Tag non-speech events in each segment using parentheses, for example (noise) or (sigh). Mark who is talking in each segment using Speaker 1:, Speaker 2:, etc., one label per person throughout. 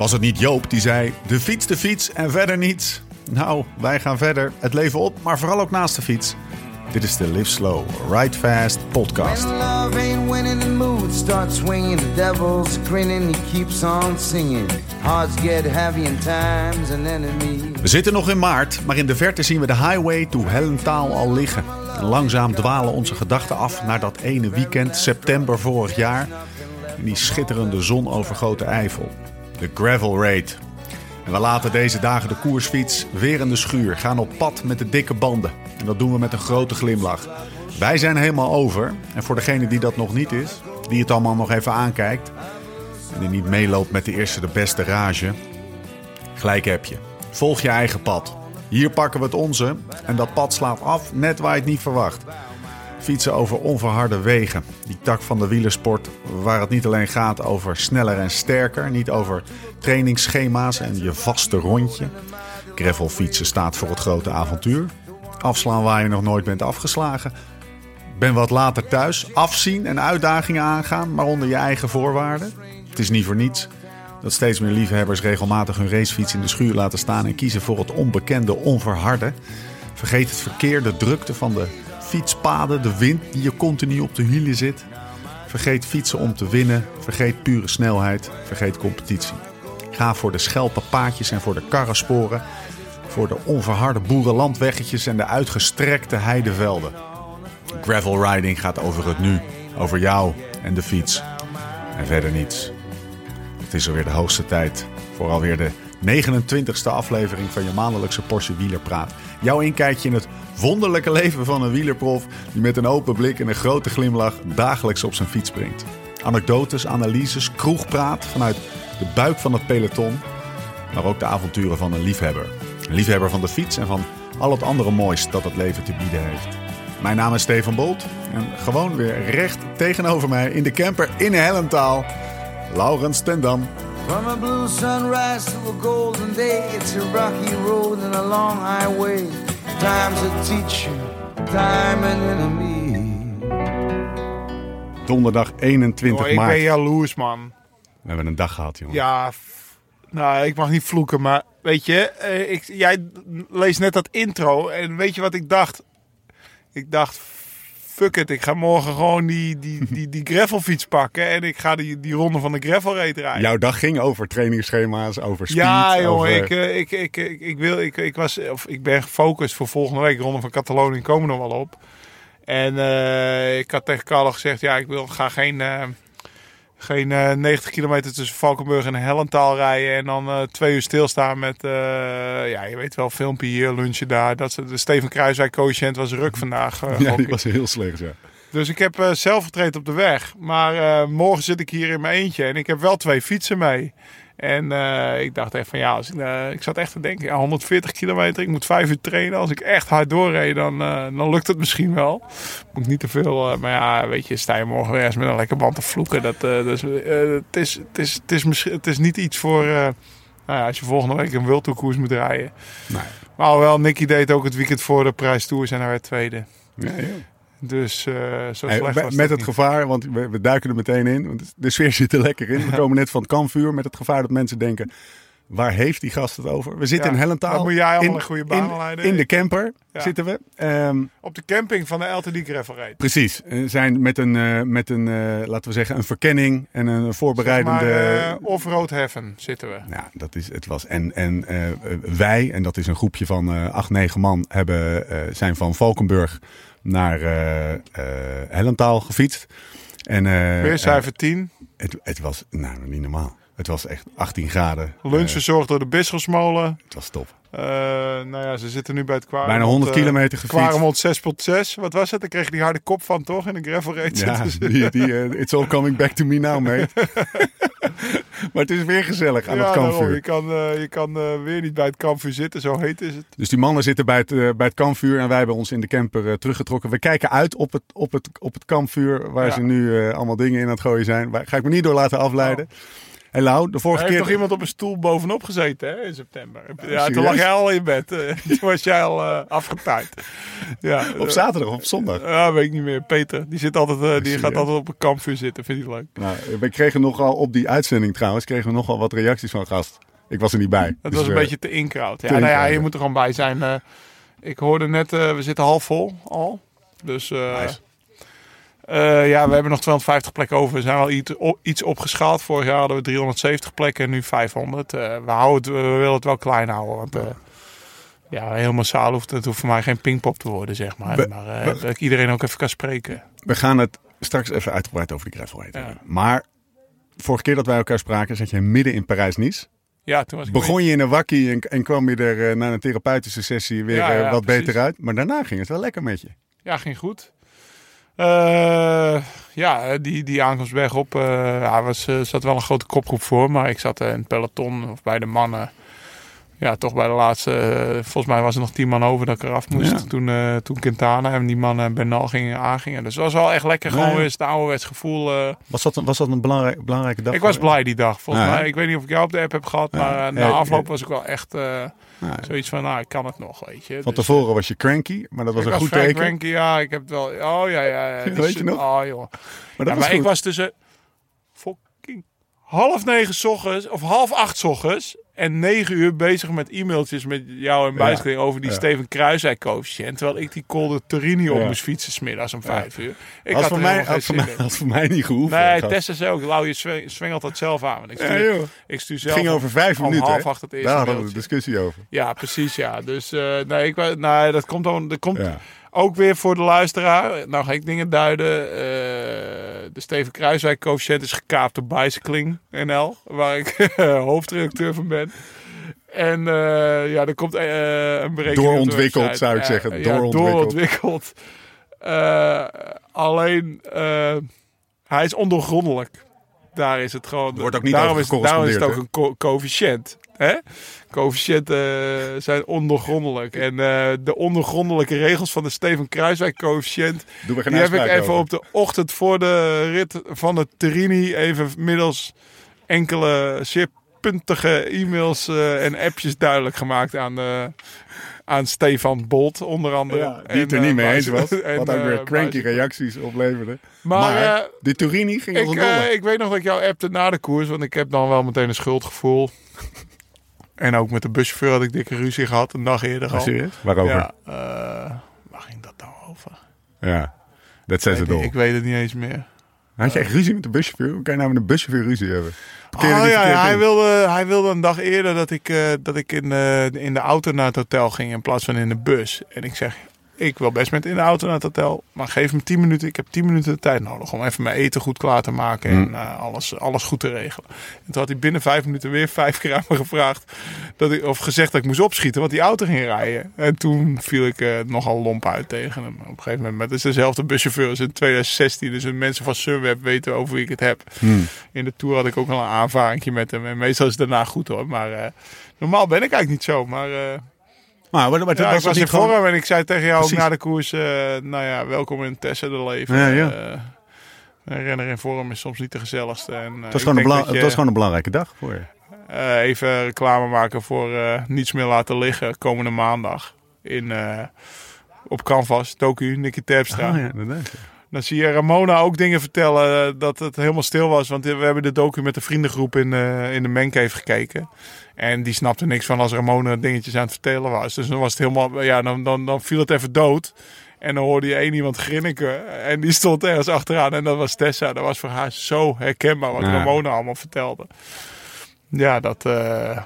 Speaker 1: Was het niet Joop die zei: de fiets, de fiets en verder niets? Nou, wij gaan verder. Het leven op, maar vooral ook naast de fiets. Dit is de Live Slow, Ride Fast podcast.
Speaker 2: When love ain't winning, the mood starts swinging. The devil's grinning, he keeps on singing. Hearts get heavy and time's an enemy.
Speaker 1: We zitten nog in maart, maar in de verte zien we de highway to Hellentaal al liggen. En langzaam dwalen onze gedachten af naar dat ene weekend, september vorig jaar. In die schitterende zonovergoten Eifel. De Gravel Raid. En we laten deze dagen de koersfiets weer in de schuur. Gaan op pad met de dikke banden. En dat doen we met een grote glimlach. Wij zijn helemaal over. En voor degene die dat nog niet is, die het allemaal nog even aankijkt. En die niet meeloopt met de eerste de beste rage. Gelijk heb je. Volg je eigen pad. Hier pakken we het onze en dat pad slaat af net waar je het niet verwacht. Fietsen over onverharde wegen. Die tak van de wielersport waar het niet alleen gaat over sneller en sterker. Niet over trainingsschema's en je vaste rondje. Gravelfietsen staat voor het grote avontuur. Afslaan waar je nog nooit bent afgeslagen. Ben wat later thuis. Afzien en uitdagingen aangaan, maar onder je eigen voorwaarden. Het is niet voor niets dat steeds meer liefhebbers regelmatig hun racefiets in de schuur laten staan en kiezen voor het onbekende, onverharde. Vergeet het verkeer, de drukte van de fietspaden, de wind die je continu op de hielen zit. Vergeet fietsen om te winnen, vergeet pure snelheid, vergeet competitie. Ga voor de schelpe paadjes en voor de karrensporen, voor de onverharde boerenlandweggetjes en de uitgestrekte heidevelden. Gravel riding gaat over het nu, over jou en de fiets. En verder niets. Het is alweer de hoogste tijd voor alweer de 29e aflevering van je maandelijkse Porsche Wielerpraat. Jouw inkijkje in het wonderlijke leven van een wielerprof die met een open blik en een grote glimlach dagelijks op zijn fiets springt. Anekdotes, analyses, kroegpraat vanuit de buik van het peloton, maar ook de avonturen van een liefhebber. Een liefhebber van de fiets en van al het andere moois dat het leven te bieden heeft. Mijn naam is Stefan Bolt en gewoon weer recht tegenover mij in de camper in Hellentaal, Laurens ten Dam.
Speaker 2: From a blue sunrise to a golden day, it's a rocky road and a long highway. Time's a teacher, time an enemy.
Speaker 1: Donderdag 21
Speaker 3: Oh, ik
Speaker 1: maart.
Speaker 3: ben jaloers, man.
Speaker 1: We hebben een dag gehad, jongen.
Speaker 3: Ja, nou, ik mag niet vloeken, maar weet je, eh, ik, jij leest net dat intro en weet je wat ik dacht? Ik dacht, fuck it, ik ga morgen gewoon die, die, (laughs) die, die gravelfiets pakken en ik ga die, die ronde van de gravel raid rijden.
Speaker 1: Jouw dag ging over trainingsschema's, over speed.
Speaker 3: Ja, jongen,
Speaker 1: over...
Speaker 3: ik, eh, ik, ik, ik, ik, wil, ik, ik, was, of ik ben gefocust voor volgende week. Ronde van Catalonië komen nog wel op. En eh, ik had tegen Carlo gezegd, ja, ik wil, ga geen, eh, geen eh, 90 kilometer tussen Valkenburg en Hellentaal rijden. En dan eh, twee uur stilstaan met, eh, ja, je weet wel, filmpje hier, lunchen daar. Dat, de Steven Kruiswijk coëfficiënt was ruk vandaag. eh,
Speaker 1: Ja, die was heel slecht, ja.
Speaker 3: Dus ik heb eh zelf getraind op de weg. Maar eh, morgen zit ik hier in mijn eentje en ik heb wel twee fietsen mee. En eh, ik dacht echt van ja, als ik, eh, ik zat echt te denken, ja, 140 kilometer, ik moet vijf uur trainen. Als ik echt hard doorreed, dan, eh, dan lukt het misschien wel. Moet niet te veel, maar ja, weet je, sta je morgen weer eens met een lekker band te vloeken. Dat, het, is, het, is, het, is misschien, het is niet iets voor, nou ja, als je volgende week een wildtoerkoers moet rijden.
Speaker 1: Nee.
Speaker 3: Maar alhoewel, Nicky deed ook het weekend voor de prijs Tours en hij werd tweede.
Speaker 1: Ja, ja.
Speaker 3: Dus eh, zo
Speaker 1: Hey,
Speaker 3: was
Speaker 1: met het
Speaker 3: niet.
Speaker 1: gevaar, want we, we duiken er meteen in. Want de sfeer (laughs) zit er lekker in. We komen net van het kampvuur met het gevaar dat mensen denken... Waar heeft die gast het over? We zitten
Speaker 3: Ja,
Speaker 1: in Hellentaal.
Speaker 3: moet jij allemaal
Speaker 1: in,
Speaker 3: een goede baan
Speaker 1: in,
Speaker 3: leiden.
Speaker 1: in de camper
Speaker 3: Ja.
Speaker 1: zitten we. Ehm,
Speaker 3: Op de camping van de LTD Gravel Raid.
Speaker 1: precies. We zijn met een, eh, met een eh, laten we zeggen, een verkenning en een voorbereidende...
Speaker 3: Maar eh, off-road heaven zitten we.
Speaker 1: Ja, dat is, het was. En, en wij, en dat is een groepje van acht, negen man, hebben, zijn van Valkenburg naar eh eh, Hellentaal gefietst. En, eh,
Speaker 3: Weercijfer 10.
Speaker 1: eh, het, het was nou, niet normaal. Het was echt 18 graden.
Speaker 3: Lunch
Speaker 1: Eh,
Speaker 3: verzorgd door de Bisschofsmolen.
Speaker 1: het was top.
Speaker 3: Eh, nou ja, ze zitten nu bij het Quaremont.
Speaker 1: Bijna 100
Speaker 3: eh,
Speaker 1: kilometer gefietst.
Speaker 3: Quaremont 6.6. Wat was het? Dan kreeg je die harde kop van toch? In de Gravel Raid
Speaker 1: Ja,
Speaker 3: ze. (laughs)
Speaker 1: die, die, eh, it's all coming back to me now, mate. (laughs) maar het is weer gezellig aan
Speaker 3: Ja,
Speaker 1: het
Speaker 3: daarom.
Speaker 1: kampvuur.
Speaker 3: Je kan, eh, je kan eh, weer niet bij het kampvuur zitten, zo heet is het.
Speaker 1: Dus die mannen zitten bij het, eh, bij het kampvuur en wij hebben ons in de camper eh, teruggetrokken. We kijken uit op het, op het, op het kampvuur waar
Speaker 3: Ja.
Speaker 1: ze nu eh, allemaal dingen in aan het gooien zijn. Ga ik me niet door laten afleiden. Lau, de vorige
Speaker 3: Er heeft
Speaker 1: keer...
Speaker 3: toch iemand op een stoel bovenop gezeten hè, in september? Ja, toen lag jij al in bed. (laughs) toen was jij al afgetaaid. Ja,
Speaker 1: Op
Speaker 3: eh,
Speaker 1: zaterdag of op zondag?
Speaker 3: Ja, weet ik niet meer. Peter, die, zit altijd, eh, die gaat altijd op een kampvuur zitten. Vind je het leuk?
Speaker 1: Nou, we kregen nogal op die uitzending trouwens, kregen we nogal wat reacties van gast. Ik was er niet bij.
Speaker 3: Het
Speaker 1: Dus,
Speaker 3: was een beetje te inkraut. Ja, nou ja, je moet er gewoon bij zijn. ik hoorde net, we zitten half vol al. Dus
Speaker 1: Nice.
Speaker 3: Eh, ja, we hebben nog 250 plekken over. We zijn wel iets, iets opgeschaald. Vorig jaar hadden we 370 plekken en nu 500. Eh, we, houden het, we willen het wel klein houden. Want eh, ja, heel massaal hoeft het hoeft voor mij geen pingpop te worden, zeg maar.
Speaker 1: We-
Speaker 3: maar
Speaker 1: we-
Speaker 3: dat ik iedereen ook even kan spreken.
Speaker 1: We gaan het straks even uitgebreid over die gravelhead
Speaker 3: Ja.
Speaker 1: hebben. Maar vorige keer dat wij elkaar spraken, zat je midden in Parijs-Nice.
Speaker 3: Ja, toen was ik
Speaker 1: Begon je in een wakkie en, en kwam je er na een therapeutische sessie weer
Speaker 3: Ja, ja,
Speaker 1: wat
Speaker 3: precies.
Speaker 1: beter uit. Maar daarna ging het wel lekker met je.
Speaker 3: Ja, ging goed. Eh, ja, die, die aankomstweg op. eh ja, was, eh, zat wel een grote kopgroep voor. Maar ik zat in het peloton of bij de mannen. Ja, toch bij de laatste. eh, volgens mij was er nog tien man over dat ik eraf moest.
Speaker 1: Ja.
Speaker 3: Toen, eh, toen Quintana en die mannen Bernal gingen aangingen. Dus het was wel echt lekker. Gewoon
Speaker 1: Ja, ja.
Speaker 3: weer het ouderwets gevoel. eh.
Speaker 1: Was dat, een- was dat een belangrijk, belangrijke dag?
Speaker 3: ik was blij die dag. Volgens
Speaker 1: Ja,
Speaker 3: mij. Ik weet niet of ik jou op de app heb gehad. Maar eh, na afloop was ik wel echt eh,
Speaker 1: Ja.
Speaker 3: zoiets van. Nou, ik kan het nog. Weet je.
Speaker 1: Van
Speaker 3: Dus,
Speaker 1: tevoren was je cranky, maar dat was een goed
Speaker 3: vrij
Speaker 1: teken.
Speaker 3: cranky, ja, ik heb het wel. Oh ja, ja. ja. (laughs)
Speaker 1: Weet je nog?
Speaker 3: Oh joh.
Speaker 1: Maar
Speaker 3: Ja,
Speaker 1: was
Speaker 3: maar ik was tussen fucking half negen ochtends of half acht ochtends en negen uur bezig met e-mailtjes met jou en bijschling over die
Speaker 1: ja.
Speaker 3: Steven Kruiswijk coëfficiënt. Terwijl ik die Col de Turini op
Speaker 1: Ja.
Speaker 3: moest fietsen smiddags om vijf uur. Ik
Speaker 1: had
Speaker 3: had
Speaker 1: voor mij, had voor mij, had voor mij niet gehoeven.
Speaker 3: Nee. Tessa zei ook, Lau, je zwe- zwengelt dat zelf aan. Want ik
Speaker 1: Ja,
Speaker 3: stuur, ik stuur
Speaker 1: Het
Speaker 3: zelf
Speaker 1: ging
Speaker 3: om-
Speaker 1: over vijf
Speaker 3: om
Speaker 1: minuten.
Speaker 3: half acht het eerste
Speaker 1: Daar hadden we
Speaker 3: mailtje.
Speaker 1: discussie over.
Speaker 3: Ja, precies, ja. Dus eh, nee, ik, nee, dat komt dan. Er komt
Speaker 1: Ja.
Speaker 3: Ook weer voor de luisteraar. Nou ga ik dingen duiden. Eh, de Steven Kruiswijk coëfficiënt is gekaapt door Bicycling NL, waar ik (laughs) hoofdredacteur van ben. En eh, ja, er komt eh, een berekening. op
Speaker 1: Doorontwikkeld, zou ik
Speaker 3: Eh,
Speaker 1: zeggen.
Speaker 3: ja,
Speaker 1: Doorontwikkeld.
Speaker 3: doorontwikkeld. Eh, alleen, eh, hij is ondoorgrondelijk. Daar is het gewoon.
Speaker 1: Wordt ook niet
Speaker 3: daarom is, daarom is het ook een co- coëfficiënt. Hè? Coëfficiënten eh, zijn ondoorgrondelijk. En eh, de ondergrondelijke regels van de Steven Kruiswijk coëfficiënt...
Speaker 1: Doe we geen
Speaker 3: die heb ik even
Speaker 1: over.
Speaker 3: op de ochtend voor de rit van de Terini... even middels enkele zeer puntige e-mails eh, en appjes duidelijk gemaakt aan... de aan Stefan Bolt, onder andere.
Speaker 1: Ja, die het er
Speaker 3: En,
Speaker 1: niet mee eens was.
Speaker 3: En,
Speaker 1: wat ook weer cranky reacties opleverde.
Speaker 3: Maar,
Speaker 1: Maar, die Turini ging
Speaker 3: ik, ik weet nog dat ik jou appte na de koers, want ik heb dan wel meteen een schuldgevoel. En ook met de buschauffeur had ik dikke ruzie gehad, een dag eerder al.
Speaker 1: serieus? Waarover?
Speaker 3: Ja, eh, waar ging dat nou over?
Speaker 1: Ja. Dat zei ze dol.
Speaker 3: ik weet het niet eens meer.
Speaker 1: Had je echt ruzie met de buschauffeur? Hoe kan je nou met een buschauffeur ruzie hebben? Parkeerde
Speaker 3: Oh ja, hij,
Speaker 1: in?
Speaker 3: wilde, hij wilde een dag eerder dat ik, eh, dat ik in, eh, in de auto naar het hotel ging in plaats van in de bus. En ik zeg, ik wil best met in de auto naar het hotel, maar geef me 10 minuten. Ik heb 10 minuten de tijd nodig om even mijn eten goed klaar te maken en eh, alles, alles goed te regelen. En toen had hij binnen 5 minuten weer vijf keer aan me gevraagd, dat ik, of gezegd dat ik moest opschieten, want die auto ging rijden. En toen viel ik eh, nogal lomp uit tegen hem. Op een gegeven moment, het is dezelfde buschauffeur als in 2016, dus de mensen van Sunweb weten over wie ik het heb.
Speaker 1: Hmm.
Speaker 3: In de Tour had ik ook al een aanvaring met hem. En meestal is het daarna goed hoor. Maar eh, normaal ben ik eigenlijk niet zo. Maar
Speaker 1: Maar, maar, maar
Speaker 3: ja,
Speaker 1: was
Speaker 3: ik
Speaker 1: dat
Speaker 3: was in
Speaker 1: gewoon...
Speaker 3: vorm en ik zei tegen jou
Speaker 1: Precies.
Speaker 3: ook na de koers... eh, nou ja, welkom in Tessen de leven.
Speaker 1: Ja, ja.
Speaker 3: Eh, een renner in vorm is soms niet de gezelligste. En, eh,
Speaker 1: Het was,
Speaker 3: ik
Speaker 1: gewoon een
Speaker 3: je,
Speaker 1: het was gewoon een belangrijke dag voor je.
Speaker 3: eh, even reclame maken voor eh, Niets meer laten liggen komende maandag. In, eh, op Canvas, Doku, Nicky Terpstra.
Speaker 1: Ah, ja, inderdaad.
Speaker 3: Dan zie je Ramona ook dingen vertellen eh, dat het helemaal stil was. Want we hebben de docu met de vriendengroep in, eh, in de Mancave gekeken. En die snapte niks van als Ramona dingetjes aan het vertellen was. Dus dan was het helemaal, ja, dan, dan, dan viel het even dood. En dan hoorde je één iemand grinniken. En die stond ergens achteraan. En dat was Tessa. Dat was voor haar zo herkenbaar wat
Speaker 1: Ja.
Speaker 3: Ramona allemaal vertelde. Ja, dat, eh,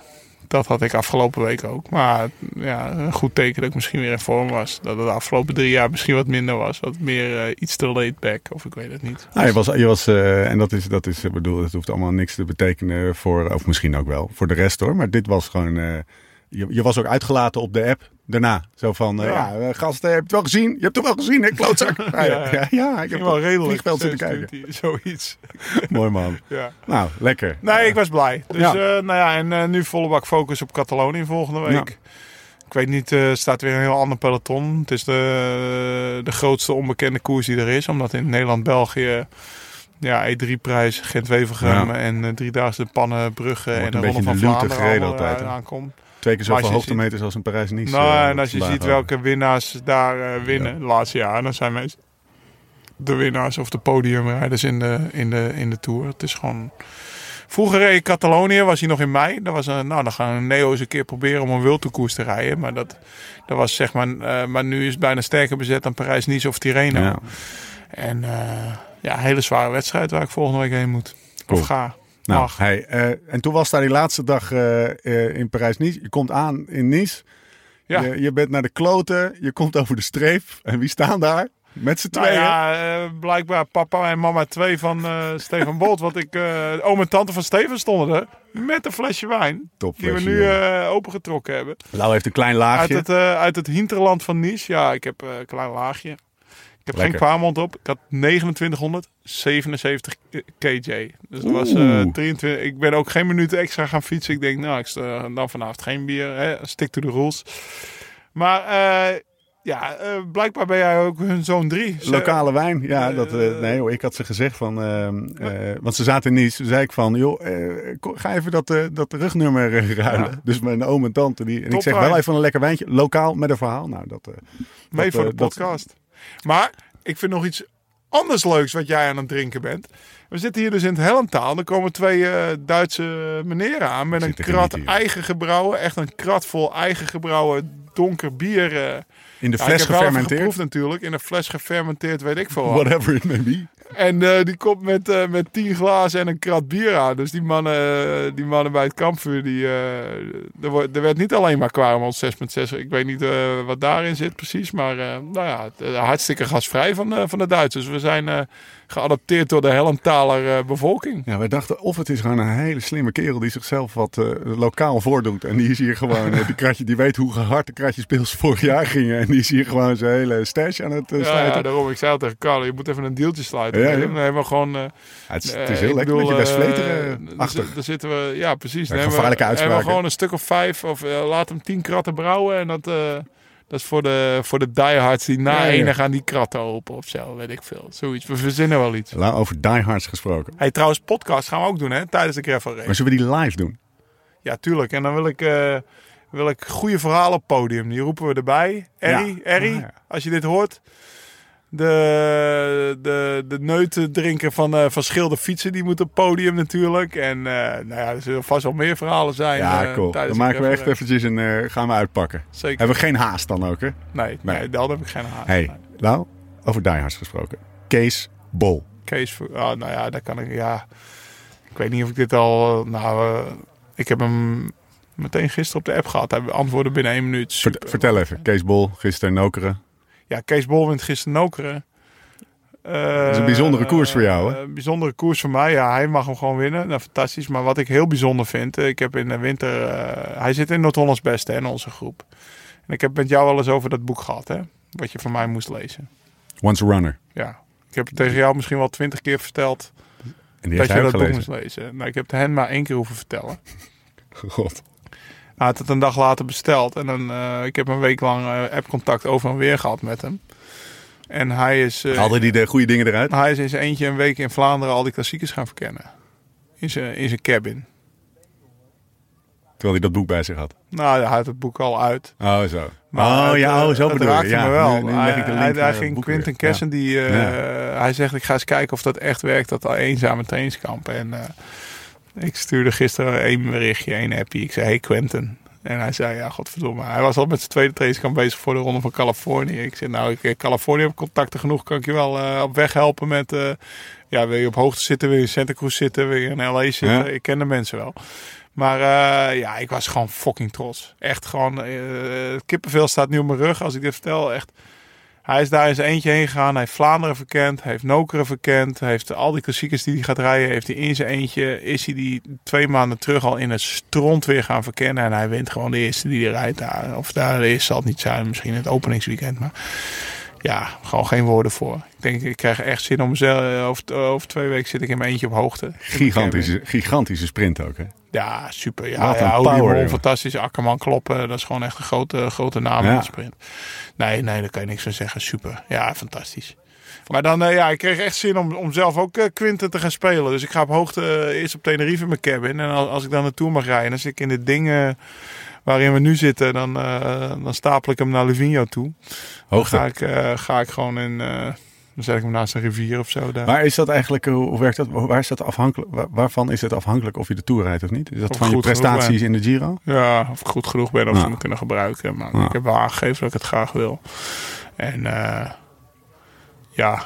Speaker 3: dat had ik afgelopen week ook. Maar ja, goed teken dat ik misschien weer in vorm was. Dat het de afgelopen drie jaar misschien wat minder was. Wat meer eh, iets te laid back. Of ik weet het niet.
Speaker 1: Ah, je was, je was eh, en dat is, dat is, bedoel, het hoeft allemaal niks te betekenen voor, of misschien ook wel, voor de rest hoor. Maar dit was gewoon, eh, je, je was ook uitgelaten op de app daarna. Zo van, eh,
Speaker 3: Ja.
Speaker 1: ja, eh, gasten, heb je het wel gezien? Je hebt het wel gezien, hè, klootzak? (laughs) ja, ja, ja, ja, ik heb
Speaker 3: wel redelijk.
Speaker 1: vliegveld zitten kijken.
Speaker 3: Zoiets. (laughs)
Speaker 1: Mooi man.
Speaker 3: Ja.
Speaker 1: Nou, lekker.
Speaker 3: Nee, ik was blij. Dus nou ja, en eh, nu volle bak focus op Catalonië volgende week. Ik weet niet, eh, er staat weer een heel ander peloton. Het is de, de grootste onbekende koers die er is. Omdat in Nederland-België Ja, E3-prijs, Gent-Wevelgem
Speaker 1: Ja.
Speaker 3: en uh, driedaagse Pannenbrugge en de Ronde van Vlaanderen
Speaker 1: altijd,
Speaker 3: eh, aankomt.
Speaker 1: Twee keer zoveel hoogtemeters als een Parijs-Nice.
Speaker 3: Nou,
Speaker 1: eh,
Speaker 3: en als je ziet welke winnaars daar eh, winnen de laatste jaren, dan zijn meestal de winnaars of de podiumrijders in de, in de, in de Tour. Het is gewoon... Vroeger reed Catalonië, was hij nog in mei. Dat was een, nou, dan gaan Neo eens een keer proberen om een wildtoekoers te rijden. Maar dat, dat was zeg maar... eh, maar nu is het bijna sterker bezet dan Parijs-Nice of Tirreno.
Speaker 1: Ja.
Speaker 3: En ja, hele zware wedstrijd waar ik volgende week heen moet.
Speaker 1: Cool.
Speaker 3: Of ga.
Speaker 1: Nou, hey, eh, en toen was daar die laatste dag eh, eh, in Parijs-Nice. Je komt aan in Nice.
Speaker 3: Ja.
Speaker 1: Je, je bent naar de kloten. Je komt (laughs) over de streep. En wie staan daar? Met z'n
Speaker 3: Nou
Speaker 1: tweeën.
Speaker 3: ja, blijkbaar papa en mama twee van Stefan Bolt. Want ik, oom en tante van Steven stonden er. Met een flesje wijn. Die we nu opengetrokken hebben.
Speaker 1: Lau heeft een klein
Speaker 3: Uit
Speaker 1: laagje.
Speaker 3: het, eh, uit het hinterland van Nice. Ja, ik heb een klein laagje. Ik heb
Speaker 1: Lekker.
Speaker 3: geen kwaarmond op. Ik had 2977 kj. Dus dat was eh,
Speaker 1: Oeh.
Speaker 3: 23. Ik ben ook geen minuten extra gaan fietsen. Ik denk, nou, ik sta dan vanavond geen bier. Hè? Stick to the rules. Maar eh, ja, eh, blijkbaar ben jij ook hun zoon drie.
Speaker 1: Lokale wijn, ja.
Speaker 3: Eh,
Speaker 1: Dat, eh, nee ik had ze gezegd van... ehm, eh, want ze zaten in Nice. Toen zei ik van, joh, eh, ga even dat, eh, dat rugnummer eh, ruilen.
Speaker 3: Ja.
Speaker 1: Dus mijn oom en tante. Die, en ik zeg
Speaker 3: wijn.
Speaker 1: wel even een lekker wijntje. Lokaal, met een verhaal. Nou, dat... eh,
Speaker 3: mee
Speaker 1: dat,
Speaker 3: voor
Speaker 1: eh,
Speaker 3: de
Speaker 1: dat-
Speaker 3: podcast. Maar ik vind nog iets anders leuks wat jij aan het drinken bent. We zitten hier dus in het Hellentaal. Er komen twee eh, Duitse meneren aan met een krat eigen gebrouwen. Echt een krat vol eigen gebrouwen donker bier. eh.
Speaker 1: in de
Speaker 3: Ja,
Speaker 1: fles gefermenteerd.
Speaker 3: natuurlijk. In een fles gefermenteerd, weet ik veel wat.
Speaker 1: Whatever it may be.
Speaker 3: En eh, die komt met, eh, met tien glazen en een krat bier aan. Dus die mannen, eh, die mannen bij het kampvuur, die, er, er werd niet alleen maar Quaremont 6.6. Ik weet niet wat daarin zit precies. Maar nou ja, hartstikke gasvrij van, van de Duitsers. We zijn geadopteerd door de Helmtaler eh, bevolking.
Speaker 1: Ja, wij dachten of het is gewoon een hele slimme kerel die zichzelf wat eh, lokaal voordoet. En die is hier gewoon, eh, die, kratje, die weet hoe hard de kratjespils vorig jaar gingen. En die is hier gewoon zijn hele stash aan het sluiten.
Speaker 3: ja, daarom. Ik zei al tegen Carlo, je moet even een deeltje sluiten.
Speaker 1: Ja,
Speaker 3: Nee,
Speaker 1: ja.
Speaker 3: We gewoon...
Speaker 1: het, is, het is heel lekker,
Speaker 3: bedoel,
Speaker 1: je Vleteren
Speaker 3: daar
Speaker 1: achter.
Speaker 3: Daar zitten we, ja precies.
Speaker 1: Ja, gevaarlijke
Speaker 3: we
Speaker 1: uitspraken.
Speaker 3: gewoon een stuk of vijf of laat hem tien kratten brouwen. En dat, dat is voor de, voor de diehards die na
Speaker 1: Ja, ja.
Speaker 3: ene gaan die kratten open of zo, weet ik veel. Zoiets, we verzinnen wel iets.
Speaker 1: La- Over diehards gesproken.
Speaker 3: Hey, trouwens, podcast gaan we ook doen hè, tijdens de gravel race.
Speaker 1: Maar zullen we die live doen?
Speaker 3: Ja, tuurlijk. En dan wil ik, eh, wil ik goede verhalen op podium. Die roepen we erbij. Errie,
Speaker 1: Ja.
Speaker 3: Errie,
Speaker 1: Ah, ja.
Speaker 3: als je dit hoort. De, de, de neuten drinken van, van Schilder fietsen, die moet op het podium natuurlijk. En eh, nou ja, er zullen vast wel meer verhalen zijn.
Speaker 1: Ja,
Speaker 3: eh,
Speaker 1: cool. Dan maken we echt eventjes een, gaan we uitpakken.
Speaker 3: Zeker.
Speaker 1: Hebben we geen haast dan ook, hè?
Speaker 3: Nee,
Speaker 1: Nee.
Speaker 3: nee, dan heb ik geen haast.
Speaker 1: Hey. Lau, over diehards gesproken. Kees Bol.
Speaker 3: Kees, oh, nou ja, daar kan ik, ja. Ik weet niet of ik dit al, nou, ik heb hem meteen gisteren op de app gehad. Hij antwoordde binnen één minuut. Super.
Speaker 1: vertel even. Kees Bol, gisteren Nokeren.
Speaker 3: Ja, Kees Bol wint gisteren Nokeren.
Speaker 1: Dat is een bijzondere koers voor jou, hè?
Speaker 3: Eh, Een bijzondere koers voor mij. Ja, hij mag hem gewoon winnen. Nou, fantastisch. Maar wat ik heel bijzonder vind, eh, ik heb in de winter, eh, hij zit in Noord-Hollands Beste hè, in onze groep. En ik heb met jou wel eens over dat boek gehad, hè? Wat je van mij moest lezen.
Speaker 1: Once a runner.
Speaker 3: Ja. Ik heb het tegen jou misschien wel twintig keer verteld
Speaker 1: En die
Speaker 3: dat je dat boek moest lezen. Nou, ik heb het hen maar één keer hoeven vertellen. (laughs)
Speaker 1: God.
Speaker 3: Hij had het een dag later besteld. En dan, eh, ik heb een week lang eh, appcontact over en weer gehad met hem. En hij is, eh,
Speaker 1: Haalde hij de goede dingen eruit?
Speaker 3: hij is in zijn eentje een week in Vlaanderen al die klassiekers gaan verkennen. In zijn, in zijn cabin.
Speaker 1: Terwijl hij dat boek bij zich had.
Speaker 3: Nou, hij had het boek al uit.
Speaker 1: Oh, zo.
Speaker 3: Maar
Speaker 1: oh,
Speaker 3: het,
Speaker 1: ja, oh, zo bedoel je.
Speaker 3: raakte
Speaker 1: Ja,
Speaker 3: me wel.
Speaker 1: nu,
Speaker 3: hij, ging Quinten
Speaker 1: weer.
Speaker 3: Kersen, die,
Speaker 1: Ja.
Speaker 3: hij zegt ik ga eens kijken of dat echt werkt, dat eenzame trainingskamp. En ik stuurde gisteren één berichtje, één appie. Ik zei, hey Quentin. En hij zei, ja, godverdomme. Hij was al met zijn tweede trainingskamp bezig voor de Ronde van Californië. Ik zei, nou, ik, eh, Californië heb contacten genoeg. Kan ik je wel eh, op weg helpen met... eh, ja, wil je op hoogte zitten, wil je in Santa Cruz zitten, wil je in LA zitten.
Speaker 1: Ja.
Speaker 3: Ik ken de mensen wel. Maar ja, ik was gewoon fucking trots. Echt gewoon, kippenvel staat nu op mijn rug als ik dit vertel. Echt, hij is daar zijn eentje heen gegaan. Hij heeft Vlaanderen verkend, hij heeft Nokeren verkend. Hij heeft al die klassiekers die hij gaat rijden, heeft hij in zijn eentje. Is hij die twee maanden terug al in het stront weer gaan verkennen. En hij wint gewoon de eerste die hij rijdt daar. Of daar de eerste zal het niet zijn, misschien het openingsweekend. Maar ja, gewoon geen woorden voor. Ik denk, ik krijg echt zin om mezelf. Over, over twee weken zit ik in mijn eentje op hoogte.
Speaker 1: Gigantische, gigantische sprint ook, hè?
Speaker 3: Ja, super. Ja,
Speaker 1: Wat
Speaker 3: ja,
Speaker 1: power,
Speaker 3: fantastisch. Akkerman kloppen. Dat is gewoon echt een grote, grote naam
Speaker 1: Ja.
Speaker 3: in de sprint. Nee, nee, daar kan je niks van zeggen. Super. Ja, fantastisch. Maar dan, eh, ja, ik kreeg echt zin om, om zelf ook eh, Quinten te gaan spelen. Dus ik ga op hoogte eh, eerst op Tenerife in mijn cabin. En als, als ik dan naartoe mag rijden, zit ik in dit ding eh, waarin we nu zitten. Dan, dan stapel ik hem naar Livigno toe. Dan
Speaker 1: Hoogte.
Speaker 3: ga ik, ga ik gewoon in... dan zet ik hem naast een rivier of zo. Daar.
Speaker 1: Maar is dat eigenlijk, hoe werkt dat? Waar is dat afhankelijk, waar- waarvan is het afhankelijk of je de Tour rijdt of niet? Is dat
Speaker 3: Of
Speaker 1: van je prestaties in de Giro?
Speaker 3: Ja, of ik goed genoeg ben of ze me kunnen gebruiken. Maar ik heb wel aangegeven dat ik het graag wil. En eh, ja,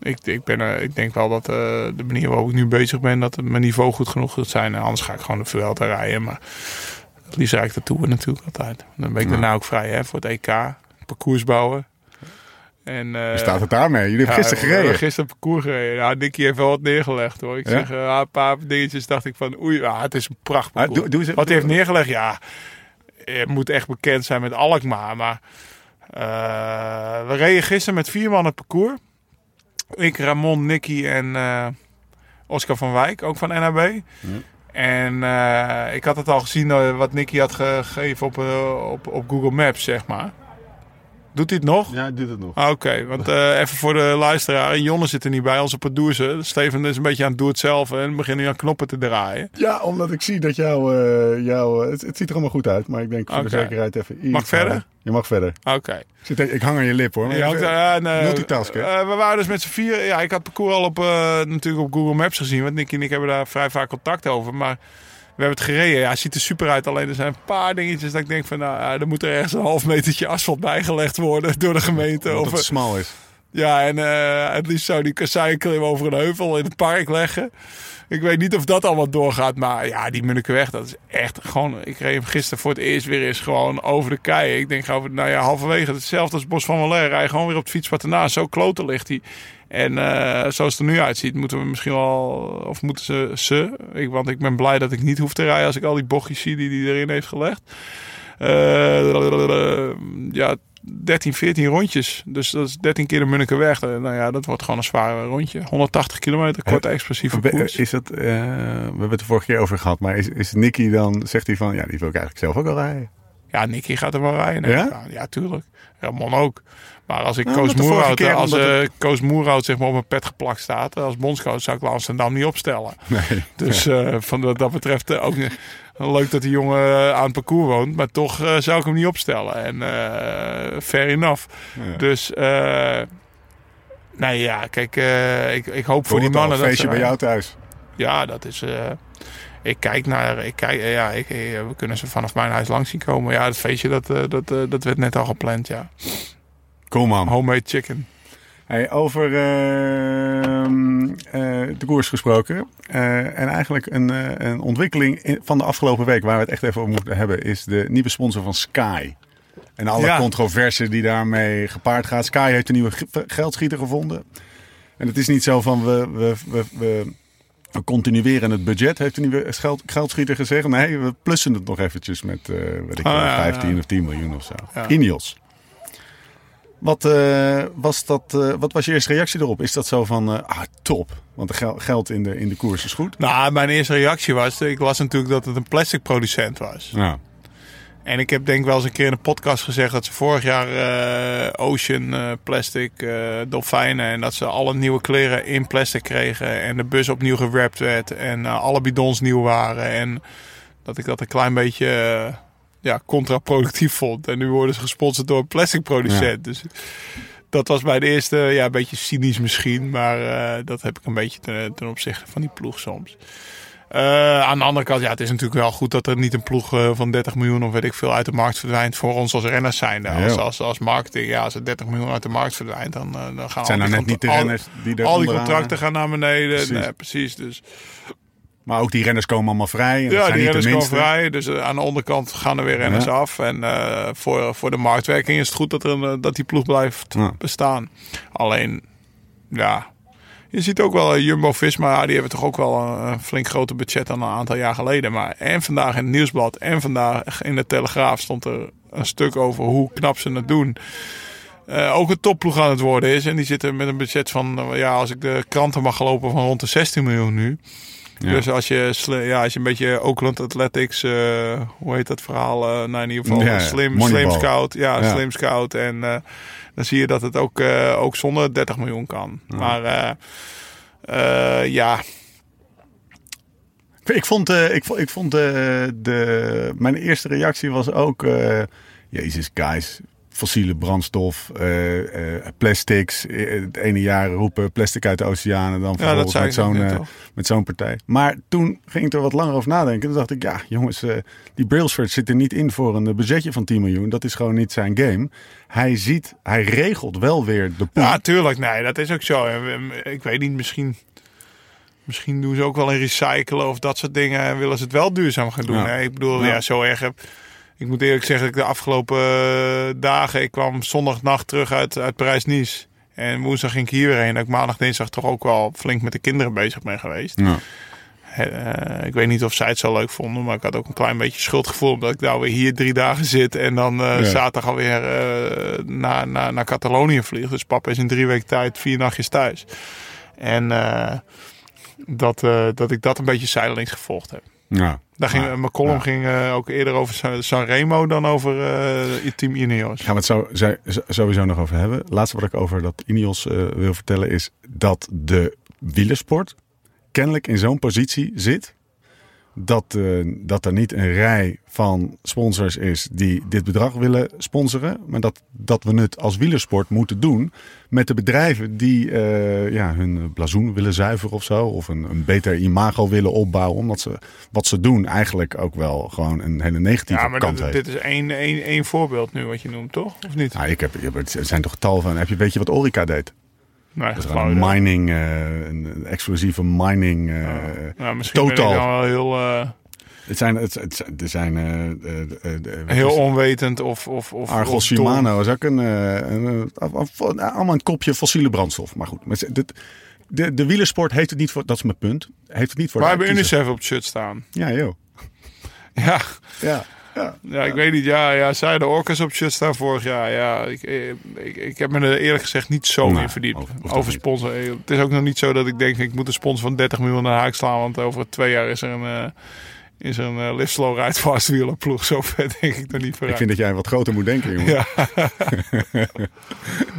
Speaker 3: ik, ik, ben, ik denk wel dat eh, de manier waarop ik nu bezig ben, dat mijn niveau goed genoeg gaat zijn. En anders ga ik gewoon de Vuelta rijden. Maar het liefst rijd ik de Tour natuurlijk altijd. Dan ben ik daarna ook vrij hè, voor het EK. Parcours bouwen. En, eh,
Speaker 1: Hoe staat het daarmee? Jullie hebben
Speaker 3: ja,
Speaker 1: gisteren
Speaker 3: we hebben
Speaker 1: gereden.
Speaker 3: Gisteren parcours gereden. Ja, Nicky heeft wel wat neergelegd hoor. Ik
Speaker 1: Ja?
Speaker 3: zeg, eh, een paar dingetjes dacht ik van, oei, ah, het is een
Speaker 1: Ah,
Speaker 3: prachtparcours.
Speaker 1: doe, doe eens-
Speaker 3: Wat hij heeft neergelegd, ja, het moet echt bekend zijn met Alkmaar. Maar eh, we reden gisteren met vier man het parcours. Ik, Ramon, Nicky en Oscar van Wijk, ook van NAB. En ik had het al gezien wat Nicky had gegeven op, op, op Google Maps, zeg maar. Doet hij het nog?
Speaker 1: Ja, doe het nog.
Speaker 3: Ah, Oké, want eh, even voor de luisteraar. Jonne zit er niet bij, onze producer. Steven is een beetje aan het doen het zelf en begint nu aan knoppen te draaien.
Speaker 1: Ja, omdat ik zie dat jou, eh, jou het, het ziet er allemaal goed uit, maar ik denk voor de zekerheid even iets
Speaker 3: Mag ik verder?
Speaker 1: Je mag verder.
Speaker 3: Oké.
Speaker 1: Ik, hang aan je lip hoor. Maar
Speaker 3: nee,
Speaker 1: multitasken.
Speaker 3: eh, we waren dus met z'n vier. Ja, ik had het parcours al op, eh, natuurlijk op Google Maps gezien. Want Nicky en ik hebben daar vrij vaak contact over. Maar we hebben het gereden. Ja, het ziet er super uit. Alleen er zijn een paar dingetjes dat ik denk van... Nou, er moet er ergens een half metertje asfalt bijgelegd worden door de gemeente.
Speaker 1: omdat
Speaker 3: Of,
Speaker 1: het smal is.
Speaker 3: ja, en eh, het liefst zou die kasseinklim over een heuvel in het park leggen. Ik weet niet of dat allemaal doorgaat. Maar ja, die Munnikenweg, dat is echt gewoon... Ik reed hem gisteren voor het eerst weer eens gewoon over de kei. Ik denk nou ja, halverwege hetzelfde als Bos van Waller. Rij gewoon weer op het fietspad ernaast. Zo kloten ligt hij. En eh, zoals het er nu uitziet, moeten we misschien wel... Of moeten ze... ze ik, want ik ben blij dat ik niet hoef te rijden als ik al die bochtjes zie die hij erin heeft gelegd. Eh, ja, 13, 14 rondjes. Dus dat is 13 keer de Munnikenweg. Eh, Nou ja, dat wordt gewoon een zwaar rondje. 180 kilometer, kort explosieve koers.
Speaker 1: Is dat, eh, we hebben het er vorige keer over gehad, maar is, is Nicky dan, zegt hij van, ja, die wil ik eigenlijk zelf ook wel rijden.
Speaker 3: Ja, Nicky gaat er wel rijden.
Speaker 1: Ja?
Speaker 3: ja, tuurlijk. Ramon ook. Maar als ik
Speaker 1: Nou,
Speaker 3: Koos
Speaker 1: de
Speaker 3: Moerhout, als eh, Koos Moerhout zeg maar op mijn pet geplakt staat, als bondscoach zou ik Amsterdam niet opstellen.
Speaker 1: Nee.
Speaker 3: Dus van wat dat betreft ook leuk dat die jongen eh, aan het parcours woont, maar toch eh, zou ik hem niet opstellen. En eh fair enough.
Speaker 1: Ja.
Speaker 3: Dus eh nee, ja, kijk, eh, ik, ik hoop voor
Speaker 1: Voor
Speaker 3: die mannen
Speaker 1: Een
Speaker 3: dat
Speaker 1: feestje bij jou thuis.
Speaker 3: Ja, dat is. eh, ik kijk naar. Ik kijk, eh, ja, ik, eh, we kunnen ze vanaf mijn huis langs zien komen. Ja, het feestje dat, eh, dat, eh, dat werd net al gepland. Ja,
Speaker 1: Kom man.
Speaker 3: homemade chicken.
Speaker 1: Hey, over ehm, eh, de koers gesproken. Eh, en eigenlijk een, eh, een ontwikkeling in- van de afgelopen week waar we het echt even over moeten hebben, is de nieuwe sponsor van Sky. En alle
Speaker 3: Ja.
Speaker 1: controverse die daarmee gepaard gaat. Sky heeft een nieuwe ge- geldschieter gevonden. En het is niet zo van we, we, we, we, we continueren het budget, heeft een nieuwe geld, geldschieter gezegd. Nee, we plussen het nog eventjes met eh weet ik,
Speaker 3: Oh,
Speaker 1: wel,
Speaker 3: ja,
Speaker 1: 15
Speaker 3: ja.
Speaker 1: of 10 miljoen of zo.
Speaker 3: Ja.
Speaker 1: Ineos. Wat, eh, was dat, eh, wat was je eerste reactie erop? Is dat zo van, eh, ah top, want de gel- geld in de, in de koers is goed?
Speaker 3: Nou, mijn eerste reactie was. Ik las natuurlijk dat het een plastic producent was.
Speaker 1: Ja.
Speaker 3: En ik heb denk ik wel eens een keer in een podcast gezegd dat ze vorig jaar Ocean plastic dolfijnen en dat ze alle nieuwe kleren in plastic kregen en de bus opnieuw gewrapt werd en alle bidons nieuw waren en dat ik dat een klein beetje ja, contraproductief vond. En nu worden ze gesponsord door een plastic producent. Dus dat was bij de eerste, ja, een beetje cynisch misschien, maar eh, dat heb ik een beetje ten, ten opzichte van die ploeg soms. Eh, aan de andere kant, ja, het is natuurlijk wel goed dat er niet een ploeg eh, van 30 miljoen of weet ik veel uit de markt verdwijnt voor ons als renners zijn. Als,
Speaker 1: Ja.
Speaker 3: als, als marketing, ja, als er 30 miljoen uit de markt verdwijnt, dan, dan gaan
Speaker 1: Het zijn
Speaker 3: al
Speaker 1: nou
Speaker 3: die
Speaker 1: net niet de renners die
Speaker 3: Al, die contracten gaan naar beneden.
Speaker 1: Precies.
Speaker 3: Nee, precies. Dus
Speaker 1: Maar ook die renners komen allemaal vrij. En
Speaker 3: ja,
Speaker 1: zijn
Speaker 3: die renners komen vrij. Dus eh, aan de onderkant gaan er weer renners
Speaker 1: Ja.
Speaker 3: af. En eh, voor, voor de marktwerking is het goed dat, er een, eh, dat die ploeg blijft
Speaker 1: Ja.
Speaker 3: bestaan. Alleen, ja. Je ziet ook wel eh, Jumbo-Visma, die hebben toch ook wel een, flink groter budget dan een aantal jaar geleden. Maar en vandaag in het Nieuwsblad en vandaag in de Telegraaf stond er een stuk over hoe knap ze het doen. Ook een topploeg aan het worden is. En die zitten met een budget van, ja, als ik de kranten mag gelopen, van rond de 16 miljoen nu. Dus als je, ja, als je een beetje Oakland Athletics, eh, hoe heet dat verhaal? eh, nou, in ieder geval
Speaker 1: Ja,
Speaker 3: slim, slim scout. Ja,
Speaker 1: Ja.
Speaker 3: slim scout. En eh, dan zie je dat het ook, ook zonder 30 miljoen kan. Maar ja,
Speaker 1: Ik vond, ik vond, ik vond de, mijn eerste reactie was ook, jezus guys, fossiele brandstof, eh, eh, plastics. Eh, Het ene jaar roepen plastic uit de oceanen, dan vervolgens met zo'n met zo'n partij. Maar toen ging ik er wat langer over nadenken. Toen dacht ik, ja jongens, die Brailsford zit er niet in voor een budgetje van 10 miljoen. Dat is gewoon niet zijn game. Hij ziet, hij regelt wel weer de pool.
Speaker 3: ja, tuurlijk. Nee, dat is ook zo. Ik weet niet, misschien, misschien doen ze ook wel een recyclen of dat soort dingen. En willen ze het wel duurzaam gaan doen.
Speaker 1: Ja.
Speaker 3: Hè? Ik bedoel,
Speaker 1: Ja.
Speaker 3: ja. zo erg heb... Ik moet eerlijk zeggen, dat ik de afgelopen eh, dagen... Ik kwam zondagnacht terug uit, uit Parijs-Nice. En woensdag ging ik hier weer heen. Dat ik maandag, dinsdag toch ook wel flink met de kinderen bezig ben geweest.
Speaker 1: Ja.
Speaker 3: Eh, ik weet niet of zij het zo leuk vonden, maar ik had ook een klein beetje schuldgevoel omdat ik nou weer hier drie dagen zit en dan eh,
Speaker 1: Ja.
Speaker 3: zaterdag alweer eh, naar, naar, naar Catalonië vlieg. Dus papa is in drie weken tijd vier nachtjes thuis. En dat, dat ik dat een beetje zijdelings gevolgd heb.
Speaker 1: Ja.
Speaker 3: Daar ging,
Speaker 1: Ja.
Speaker 3: Mijn column
Speaker 1: Ja.
Speaker 3: ging eh, ook eerder over San- Sanremo dan over eh Team Ineos.
Speaker 1: Gaan we het zo, zo- sowieso nog over hebben. Laatste wat ik over dat Ineos eh, wil vertellen is dat de wielersport kennelijk in zo'n positie zit. Dat, eh, dat er niet een rij van sponsors is die dit bedrag willen sponsoren. Maar dat, dat we het als wielersport moeten doen met de bedrijven die eh, ja, hun blazoen willen zuiveren of zo. Of een, een beter imago willen opbouwen. Omdat ze wat ze doen eigenlijk ook wel gewoon een hele negatieve
Speaker 3: Ja, maar
Speaker 1: kant
Speaker 3: dit,
Speaker 1: heeft.
Speaker 3: dit is één, één, één voorbeeld nu wat je noemt, toch? Of niet?
Speaker 1: Nou, ik heb, er zijn toch tal van. Heb je, weet je wat Orica deed?
Speaker 3: Nee,
Speaker 1: Dat
Speaker 3: je
Speaker 1: een
Speaker 3: dat?
Speaker 1: mining, eh, een exclusieve mining. eh,
Speaker 3: Nou, misschien ben
Speaker 1: Total.
Speaker 3: ik wel heel... eh,
Speaker 1: Het zijn, het, het, er zijn eh, eh, eh, eh,
Speaker 3: heel onwetend of... of, of
Speaker 1: Argos
Speaker 3: of.
Speaker 1: Shimano is ook een, eh, een, eh, een- allemaal een kopje fossiele brandstof. Maar goed, maar dit- de, de wielersport heeft het niet voor, dat is mijn punt, heeft het niet voor
Speaker 3: Wij hebben. UNICEF op het shirt staan.
Speaker 1: Ja, joh.
Speaker 3: Ja,
Speaker 1: Ja, ja.
Speaker 3: ja, ik weet niet. Ja, ja, zij de Orcas op het shirt staan vorig jaar. Ja, ik, eh, ik, ik heb me er eerlijk gezegd niet zo
Speaker 1: Nou,
Speaker 3: in verdiept. over
Speaker 1: niet.
Speaker 3: sponsor. Eh, Het is ook nog niet zo dat ik denk, ik moet een sponsor van 30 miljoen naar de haak slaan. Want over twee jaar is er een... eh is er een uh, slow ride fast wielerploeg. (laughs) Zo ver denk ik er niet
Speaker 1: Ik
Speaker 3: vooruit.
Speaker 1: vind dat jij wat groter moet denken, jongen.
Speaker 3: Ja. (laughs)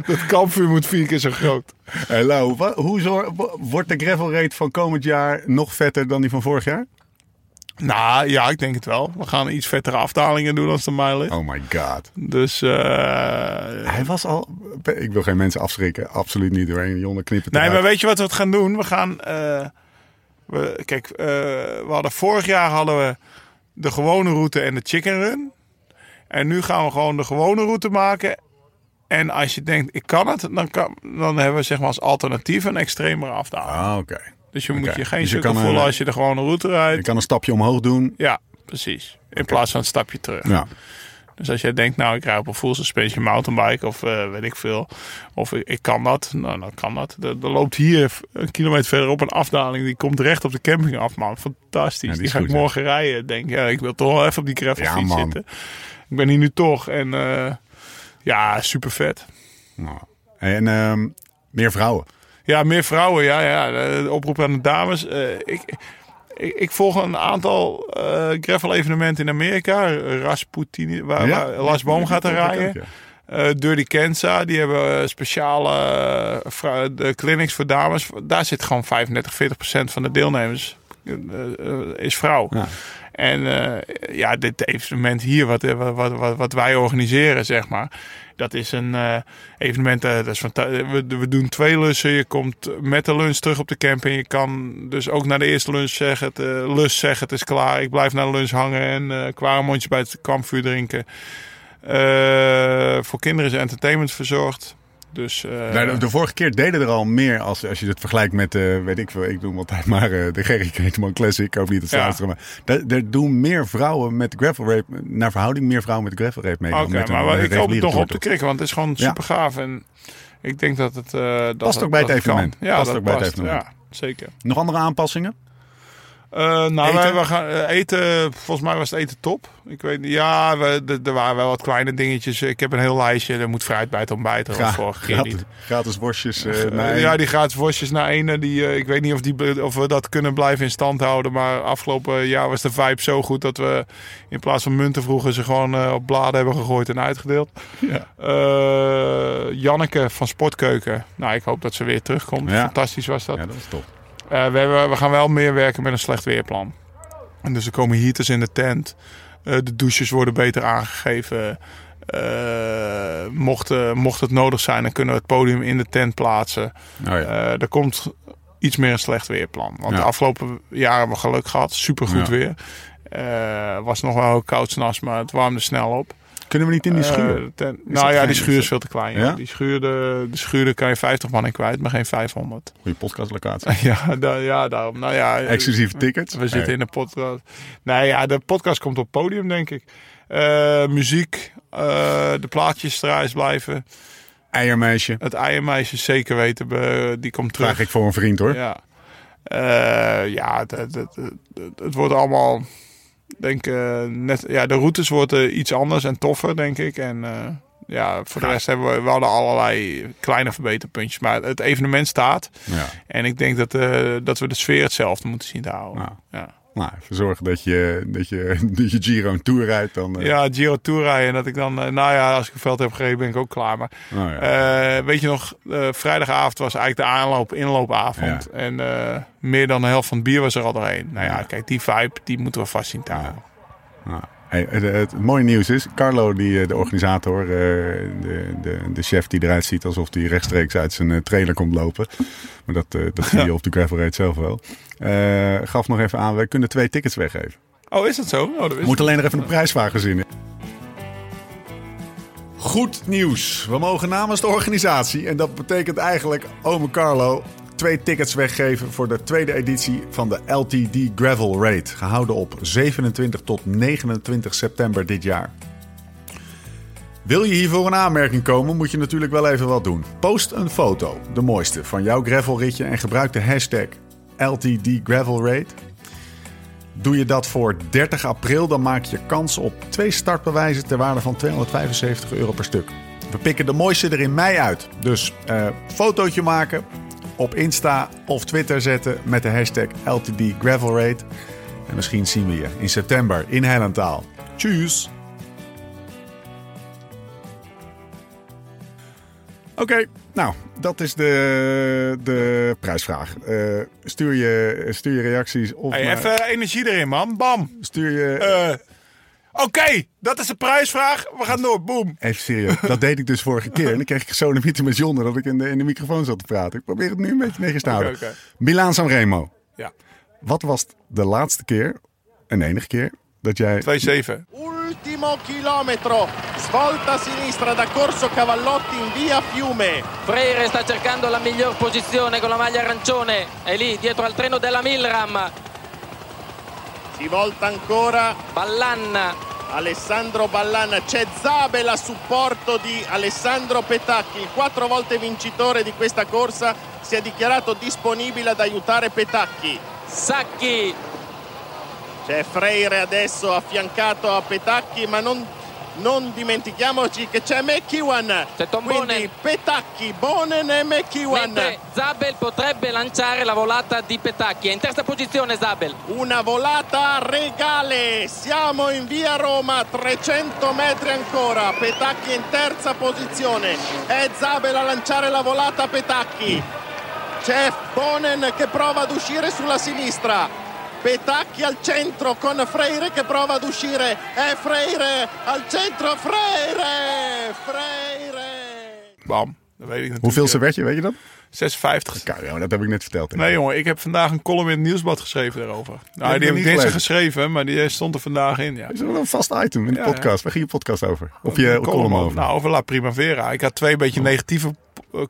Speaker 3: Dat kampvuur moet vier keer zo groot.
Speaker 1: Hey, Lau, hoe zor- wo- wordt de gravel rate van komend jaar nog vetter dan die van vorig jaar?
Speaker 3: Nou ja, ik denk het wel. We gaan iets vettere afdalingen doen als de mijl is.
Speaker 1: Oh my god.
Speaker 3: Dus eh,
Speaker 1: Hij was al. Ik wil geen mensen afschrikken. Absoluut niet doorheen. Jonne knippen.
Speaker 3: Nee, maar weet je wat we het gaan doen? We gaan. eh, we, kijk, eh, we hadden vorig jaar hadden we de gewone route en de chicken run. En nu gaan we gewoon de gewone route maken. En als je denkt, ik kan het, dan, kan, dan hebben we zeg maar als alternatief een extremere afdaling.
Speaker 1: Ah, oké.
Speaker 3: Dus je moet je geen
Speaker 1: Dus je
Speaker 3: sukkel voelen
Speaker 1: een-
Speaker 3: als je de gewone route rijdt.
Speaker 1: Je kan een stapje omhoog doen.
Speaker 3: Ja, precies. In plaats van een stapje terug.
Speaker 1: Ja.
Speaker 3: Dus als jij denkt, nou, ik rijd op een full suspension mountainbike of eh, weet ik veel. Of ik, ik kan dat, nou, dan kan dat. Er, er loopt hier een kilometer verderop een afdaling. Die komt recht op de camping af, man. Fantastisch.
Speaker 1: Ja, die
Speaker 3: ga
Speaker 1: goed,
Speaker 3: ik
Speaker 1: hè?
Speaker 3: morgen rijden. Denk, ja, ik wil toch wel even op die gravelfiets
Speaker 1: Ja, man.
Speaker 3: zitten. Ik ben hier nu toch. En eh, ja, super vet.
Speaker 1: Nou. En ehm, meer vrouwen.
Speaker 3: Ja, meer vrouwen. Ja, ja. De oproep aan de dames. Eh, ik, ik, ik volg een aantal eh gravel evenementen in Amerika. Rasputin, waar,
Speaker 1: Ja?
Speaker 3: waar Lars Boom gaat er rijden.
Speaker 1: ja.
Speaker 3: Eh Dirty Kenza, die hebben speciale de clinics voor dames. Daar zit gewoon 35, 40 procent van de deelnemers is vrouw.
Speaker 1: Ja.
Speaker 3: En ja, dit evenement hier, wat, wat, wat, wat wij organiseren, zeg maar. Dat is een eh, evenement, eh, dat is fanta- we, we doen twee lussen. Je komt met de lunch terug op de camping. Je kan dus ook naar de eerste lunch zeggen, het, eh, lus zeggen, het is klaar. Ik blijf naar de lunch hangen en eh klaar een mondje bij het kampvuur drinken. Eh, voor kinderen is entertainment verzorgd. Dus, eh,
Speaker 1: Nou, de, vorige keer deden er al meer als, als je het vergelijkt met, eh, weet ik veel, ik doe hem altijd maar eh, de Gerry Keteman Classic. Ik hoop niet dat ze
Speaker 3: Ja.
Speaker 1: luisteren, maar er- doen meer vrouwen met gravel rape, naar verhouding meer vrouwen met gravel rape mee.
Speaker 3: Oké, maar
Speaker 1: een
Speaker 3: ik hoop het nog op te krikken, want het is gewoon
Speaker 1: Ja.
Speaker 3: super gaaf. En ik denk dat het. dat
Speaker 1: Past ook bij het evenement.
Speaker 3: Ja,
Speaker 1: Past
Speaker 3: dat
Speaker 1: ook bij het evenement.
Speaker 3: Ja, zeker.
Speaker 1: Nog andere aanpassingen?
Speaker 3: Eh, nou,
Speaker 1: Eten?
Speaker 3: wij, we gaan eh, eten. Volgens mij was het eten top. Ik weet niet. Ja, we, er- er waren wel wat kleine dingetjes. Ik heb een heel lijstje. Er moet fruit bij het ontbijt. Was
Speaker 1: Gra-
Speaker 3: vorige
Speaker 1: gratis,
Speaker 3: niet.
Speaker 1: gratis worstjes. naar
Speaker 3: ja, die gratis worstjes naar ene. Die, ik weet niet of, die, of we dat kunnen blijven in stand houden. Maar afgelopen jaar was de vibe zo goed dat we in plaats van munten vroegen ze gewoon op bladen hebben gegooid en uitgedeeld.
Speaker 1: Ja.
Speaker 3: Janneke van Sportkeuken. Nou, ik hoop dat ze weer terugkomt.
Speaker 1: Ja.
Speaker 3: Fantastisch was dat.
Speaker 1: ja, dat is top.
Speaker 3: Eh, we, hebben, we gaan wel meer werken met een slecht weerplan. En dus er komen heaters in de tent. Eh, de douches worden beter aangegeven. Eh, mocht, mocht het nodig zijn, dan kunnen we het podium in de tent plaatsen.
Speaker 1: Oh ja.
Speaker 3: Er komt iets meer een slecht weerplan. Want
Speaker 1: Ja.
Speaker 3: de afgelopen jaren hebben we geluk gehad. Super goed
Speaker 1: Ja.
Speaker 3: weer. Was nog wel koud s'nachts, maar het warmde snel op.
Speaker 1: Kunnen we niet in die
Speaker 3: Eh,
Speaker 1: schuur?
Speaker 3: nou ja, die schuur
Speaker 1: is
Speaker 3: veel te klein.
Speaker 1: Ja?
Speaker 3: Die, schuur, de, de schuur kan je 50 man in kwijt, maar geen 500.
Speaker 1: Goeie podcastlocatie. (laughs)
Speaker 3: Ja, da, ja daarom. Nou ja,
Speaker 1: Exclusieve tickets.
Speaker 3: we zitten in de podcast. Nee, ja, de podcast komt op podium, denk ik. Eh, muziek, eh, de plaatjes eruit blijven.
Speaker 1: Eiermeisje.
Speaker 3: Het eiermeisje zeker weten, we, die komt terug.
Speaker 1: Vraag ik voor een vriend hoor.
Speaker 3: Ja, Eh, ja het wordt allemaal, denk eh, net, ja, de routes worden iets anders en toffer, denk ik. En eh, ja, voor de rest hebben we, we hadden allerlei kleine verbeterpuntjes. Maar het evenement staat.
Speaker 1: Ja.
Speaker 3: En ik denk dat, eh, dat we de sfeer hetzelfde moeten zien te houden.
Speaker 1: Nou.
Speaker 3: Ja.
Speaker 1: Nou, even zorgen dat je, dat je, (laughs) dat je Giro een Tour rijdt. Dan, eh,
Speaker 3: Ja, Giro Tour rijden. En dat ik dan, eh, nou ja, als ik een veld heb gereden, ben ik ook klaar. Maar
Speaker 1: oh ja.
Speaker 3: eh, weet je nog, vrijdagavond was eigenlijk de aanloop, inloopavond. En meer dan de helft van het bier was er al doorheen. Nou ja,
Speaker 1: Ja.
Speaker 3: kijk, die vibe, die moeten we vast zien te houden.
Speaker 1: Hey, het, het, het mooie nieuws is, Carlo, die, eh, de organisator, eh, de, de, de chef die eruit ziet alsof hij rechtstreeks uit zijn eh, trailer komt lopen. Maar dat, dat zie je (laughs) op de gravel zelf wel. Eh, gaf nog even aan, wij kunnen twee tickets weggeven.
Speaker 3: Oh, is dat zo? Oh, dat
Speaker 1: moeten alleen nog even een prijsvraag verzinnen. Goed nieuws. We mogen namens de organisatie, en dat betekent eigenlijk ome Carlo, twee tickets weggeven voor de tweede editie van de LTD Gravel Raid. Gehouden op 27 tot 29 september dit jaar. Wil je hiervoor een aanmerking komen, moet je natuurlijk wel even wat doen. Post een foto, de mooiste, van jouw gravelritje en gebruik de hashtag LTD Gravel Raid. Doe je dat voor 30 april, dan maak je kans op twee startbewijzen ter waarde van 275 euro per stuk. We pikken de mooiste er in mei uit. Dus eh fotootje maken, op Insta of Twitter zetten met de hashtag LTD Gravel Raid. En misschien zien we je in september in Hellentaal. Tjus! Oké, nou, dat is de, de prijsvraag. Eh, stuur, je, stuur je reacties of
Speaker 3: Hey, even energie erin, man. Bam.
Speaker 1: stuur je...
Speaker 3: Eh, Oké, dat is de prijsvraag. We gaan door. Boom.
Speaker 1: Even serieus, dat deed ik dus vorige keer. En dan kreeg ik zo'n mythe met John dat ik in de, in de microfoon zat te praten. Ik probeer het nu een beetje netjes te houden.
Speaker 3: Oké, oké.
Speaker 1: Milaan Sanremo.
Speaker 3: Ja,
Speaker 1: Wat was de laatste keer, en enige keer, dat jij...
Speaker 3: 2-7.
Speaker 4: Ultimo chilometro, svolta sinistra da Corso Cavallotti in via Fiume.
Speaker 5: Freire sta cercando la miglior posizione con la maglia arancione. È lì dietro al treno della Milram.
Speaker 4: Si volta ancora
Speaker 5: Ballan.
Speaker 4: Alessandro Ballan, c'è Zabel a supporto di Alessandro Petacchi, il quattro volte vincitore di questa corsa, si è dichiarato disponibile ad aiutare Petacchi.
Speaker 5: Sacchi.
Speaker 4: C'è Freire adesso affiancato a Petacchi, ma non, non dimentichiamoci che c'è McEwan.
Speaker 5: C'è Tom
Speaker 4: Quindi
Speaker 5: Bonen.
Speaker 4: Petacchi, Bonen e McEwan.
Speaker 5: Mentre Zabel potrebbe lanciare la volata di Petacchi. È in terza posizione Zabel.
Speaker 4: Una volata regale, siamo in via Roma, 300 metri ancora, Petacchi in terza posizione, è Zabel a lanciare la volata a Petacchi, c'è Bonen che prova ad uscire sulla sinistra, Petacchi al centro con Freire che prova ad uscire, è Freire al centro, Freire, Freire.
Speaker 3: Bam. Dat weet ik.
Speaker 1: Hoeveelste werd je, weet je dat?
Speaker 3: 56.
Speaker 1: Kijk, ja, dat heb ik net verteld.
Speaker 3: Nee jongen, ik heb vandaag een column in het Nieuwsblad geschreven daarover. Nou, die heb ik
Speaker 1: niet
Speaker 3: dinsdag geschreven, maar die stond er vandaag in. Ja.
Speaker 1: Is er wel een vast item in de
Speaker 3: Ja,
Speaker 1: podcast? Waar ging je podcast over? Of je column over?
Speaker 3: Nou, over La Primavera. Ik had twee beetje negatieve eh,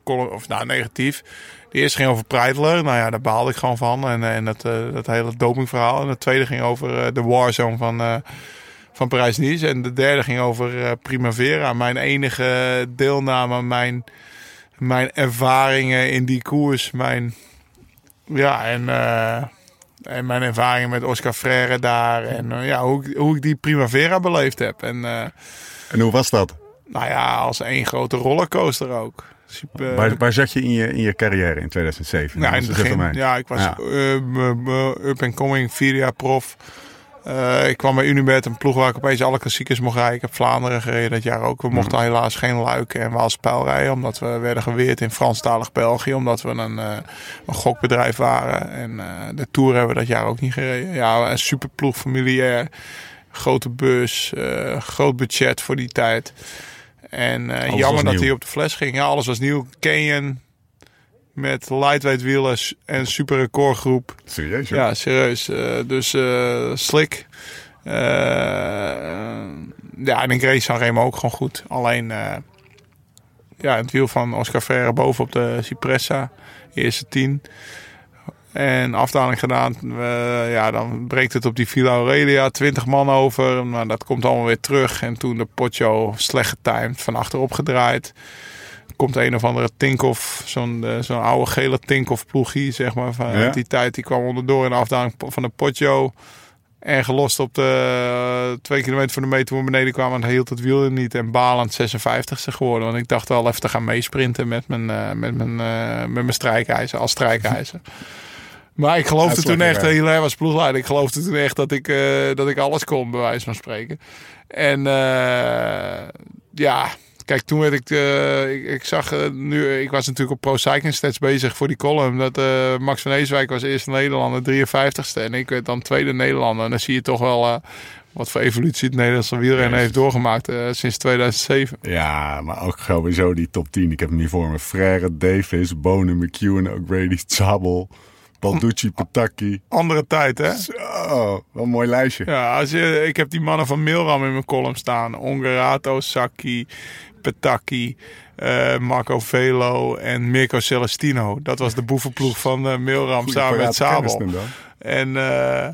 Speaker 3: column, of nou negatief. De eerste ging over Preidler. Nou ja, daar baalde ik gewoon van. En, en dat, eh, dat hele dopingverhaal. En de tweede ging over eh, de warzone van, eh van Parijs-Nice. En de derde ging over eh, Primavera. Mijn enige deelname, mijn, mijn ervaringen in die koers. Mijn, ja, en... eh, En mijn ervaringen met Oscar Freire daar. En eh, ja, hoe, ik- hoe ik die Primavera beleefd heb. En eh,
Speaker 1: En hoe was dat?
Speaker 3: nou ja, als één grote rollercoaster ook. Super.
Speaker 1: waar, waar zat je in je, in je carrière in 2007?
Speaker 3: Nou, in het begin,
Speaker 1: mij.
Speaker 3: ja, ik was
Speaker 1: Ja.
Speaker 3: eh, up and coming, vier jaar prof. Eh, ik kwam bij Unibet, een ploeg waar ik opeens alle klassiekers mocht rijden. Ik heb Vlaanderen gereden dat jaar ook. We mochten helaas geen Luiken en Waalspijl rijden. Omdat we werden geweerd in Franstalig België. Omdat we een, eh, een gokbedrijf waren. En eh, de Tour hebben we dat jaar ook niet gereden. Ja, een super ploeg, familiair. Grote bus, eh, groot budget voor die tijd. En eh, jammer dat hij op de fles ging. Ja, alles was nieuw. Canyon met lightweight wielen en super recordgroep.
Speaker 1: Serieus?
Speaker 3: Ja, serieus. Eh, dus slik. Eh, ja, en ik race Sanremo ook gewoon goed. Alleen, ja, het wiel van Oscar Ferrer boven op de Cipressa. Eerste tien. En afdaling gedaan. Ja, dan breekt het op die Villa Aurelia. 20 man over. Maar dat komt allemaal weer terug. En toen de Poggio slecht getimed. Van achterop gedraaid. Komt een of andere Tinkoff. Zo'n eh, zo'n oude gele Tinkoff ploegie. Zeg maar. Van
Speaker 1: Ja.
Speaker 3: die tijd. Die kwam onderdoor in de afdaling van de Poggio. En gelost op de eh, twee kilometer van de meter toen we beneden kwamen. En hield het wiel er niet. En balend 56ste geworden. Want ik dacht wel even te gaan meesprinten met mijn, eh, met mijn, met mijn strijkijzer. Als strijkijzer. Maar ik geloofde toen echt, erg was ploegleider. Ik geloofde toen echt dat ik, eh, dat ik alles kon, bij wijze van spreken. En eh, ja, kijk, toen werd ik, eh, ik, ik zag nu, ik was natuurlijk op Pro Cycling Stats bezig voor die column. Dat Max van Eeswijk was eerste Nederlander, 53ste. En ik werd dan tweede Nederlander. En dan zie je toch wel wat voor evolutie het Nederlandse wielrennen heeft doorgemaakt sinds 2007.
Speaker 1: Ja, maar ook sowieso die top 10. Ik heb hem hier voor me. Frère, Davis, Bonen, McEwen, O'Grady, Zabel, Balducci, Pataki.
Speaker 3: Andere tijd, hè?
Speaker 1: Zo, wel een mooi lijstje.
Speaker 3: Ja, als je, ik heb die mannen van Milram in mijn column staan. Ongerato, Sacchi, Petacchi, eh, Marco Velo en Mirko Celestino. Dat was de boevenploeg van eh, Milram
Speaker 1: Goeie
Speaker 3: samen met Sabel. En, eh,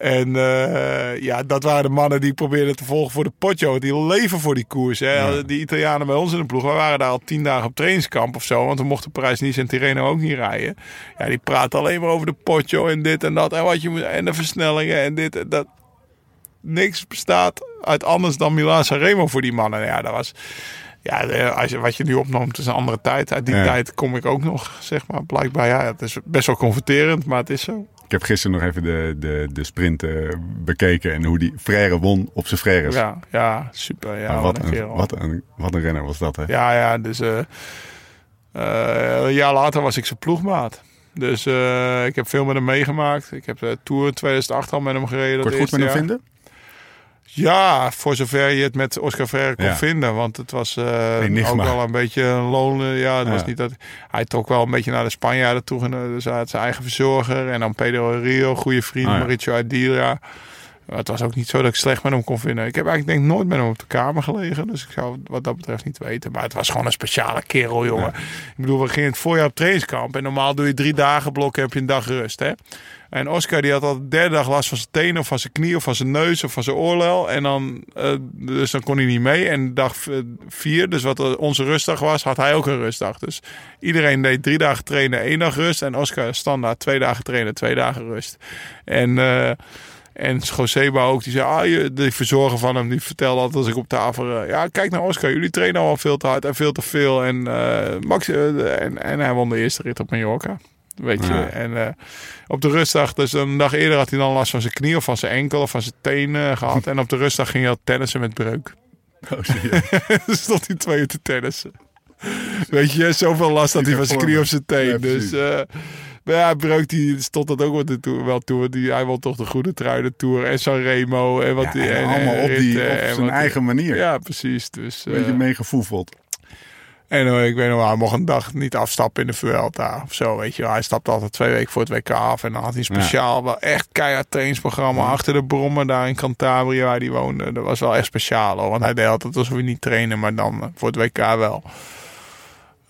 Speaker 3: en eh, ja, dat waren de mannen die ik probeerden te volgen voor de Poggio. Die leven voor die koers. Hè. Die Italianen bij ons in de ploeg. We waren daar al tien dagen op trainingskamp of zo. Want we mochten Parijs-Nice en Tirreno ook niet rijden. Ja, die praten alleen maar over de Poggio en dit en dat. En, wat je moet, en de versnellingen en dit en dat. Niks bestaat uit anders dan Milan Sanremo voor die mannen. Ja, dat was... Ja, als je, wat je nu opnoemt is een andere tijd. Uit die
Speaker 1: Ja.
Speaker 3: tijd kom ik ook nog, zeg maar. Blijkbaar, ja, het is best wel confronterend, maar het is zo.
Speaker 1: Ik heb gisteren nog even de, de, de sprint eh, bekeken en hoe die Frère won op zijn Frères.
Speaker 3: Ja, ja, super. Ja, wat,
Speaker 1: wat,
Speaker 3: een kerel.
Speaker 1: wat, een, wat een renner was dat, hè?
Speaker 3: Ja, ja, dus eh, eh, een jaar later was ik zijn ploegmaat. Dus ik heb veel met hem meegemaakt. Ik heb de Tour in 2008 al met hem gereden.
Speaker 1: Kort goed
Speaker 3: eerste
Speaker 1: met hem vinden?
Speaker 3: Ja, voor zover je het met Oscar Freire kon
Speaker 1: Ja.
Speaker 3: vinden. Want het was eh, ook wel een beetje een loon. eh, Ja, het
Speaker 1: Ja.
Speaker 3: was niet dat, hij trok wel een beetje naar de Spanjaarden toe. en, eh, Dus hij had zijn eigen verzorger. En dan Pedro Rio, goede vriend.
Speaker 1: Ja.
Speaker 3: Mauricio Adira. Het was ook niet zo dat ik slecht met hem kon vinden. Ik heb eigenlijk denk nooit met hem op de kamer gelegen. Dus ik zou wat dat betreft niet weten. Maar het was gewoon een speciale kerel, jongen. Ik bedoel, we gingen het voorjaar op trainingskamp. En normaal doe je drie dagen blokken, heb je een dag rust, hè. En Oscar die had al de derde dag last van zijn tenen of van zijn knie of van zijn neus of van zijn oorlel. En dan, eh, dus dan kon hij niet mee. En dag eh, vier, dus wat eh, onze rustdag was, had hij ook een rustdag. Dus iedereen deed drie dagen trainen, één dag rust. En Oscar standaard twee dagen trainen, twee dagen rust. En... en Joseba ook, die zei, ah, je, de verzorger van hem, die vertelde altijd als ik op tafel, eh, ja, kijk naar Oscar, jullie trainen al veel te hard en veel te veel. En, eh, Max, eh, en, en hij won de eerste rit op Mallorca. Weet je,
Speaker 1: Ja.
Speaker 3: en op de rustdag, dus een dag eerder had hij dan last van zijn knie of van zijn enkel of van zijn teen eh, (laughs) gehad. En op de rustdag ging hij al tennissen met breuk.
Speaker 1: Oh? (laughs)
Speaker 3: Dan stond hij twee uur te tennissen. Weet je, zoveel last had hij van zijn knie of zijn teen.
Speaker 1: Ja,
Speaker 3: dus, maar ja, Breuk die stond dat ook wel, de tour, wel toe. Die, hij won toch de Goede Truiden Tour en Sanremo. En wat
Speaker 1: Ja,
Speaker 3: die,
Speaker 1: en
Speaker 3: en,
Speaker 1: allemaal
Speaker 3: en
Speaker 1: op, die, op
Speaker 3: en
Speaker 1: zijn eigen manier.
Speaker 3: Ja, precies. Dus,
Speaker 1: Een beetje
Speaker 3: eh,
Speaker 1: meegevoefeld.
Speaker 3: en eh, ik weet nog wel, hij mocht een dag niet afstappen in de Vuelta of zo, weet je. Hij stapte altijd twee weken voor het WK af. En dan had hij speciaal wel echt keihard trainingsprogramma achter de brommen daar in Cantabria waar hij woonde. Dat was wel echt speciaal hoor. Want hij deed altijd alsof we niet trainen, maar dan voor het WK wel.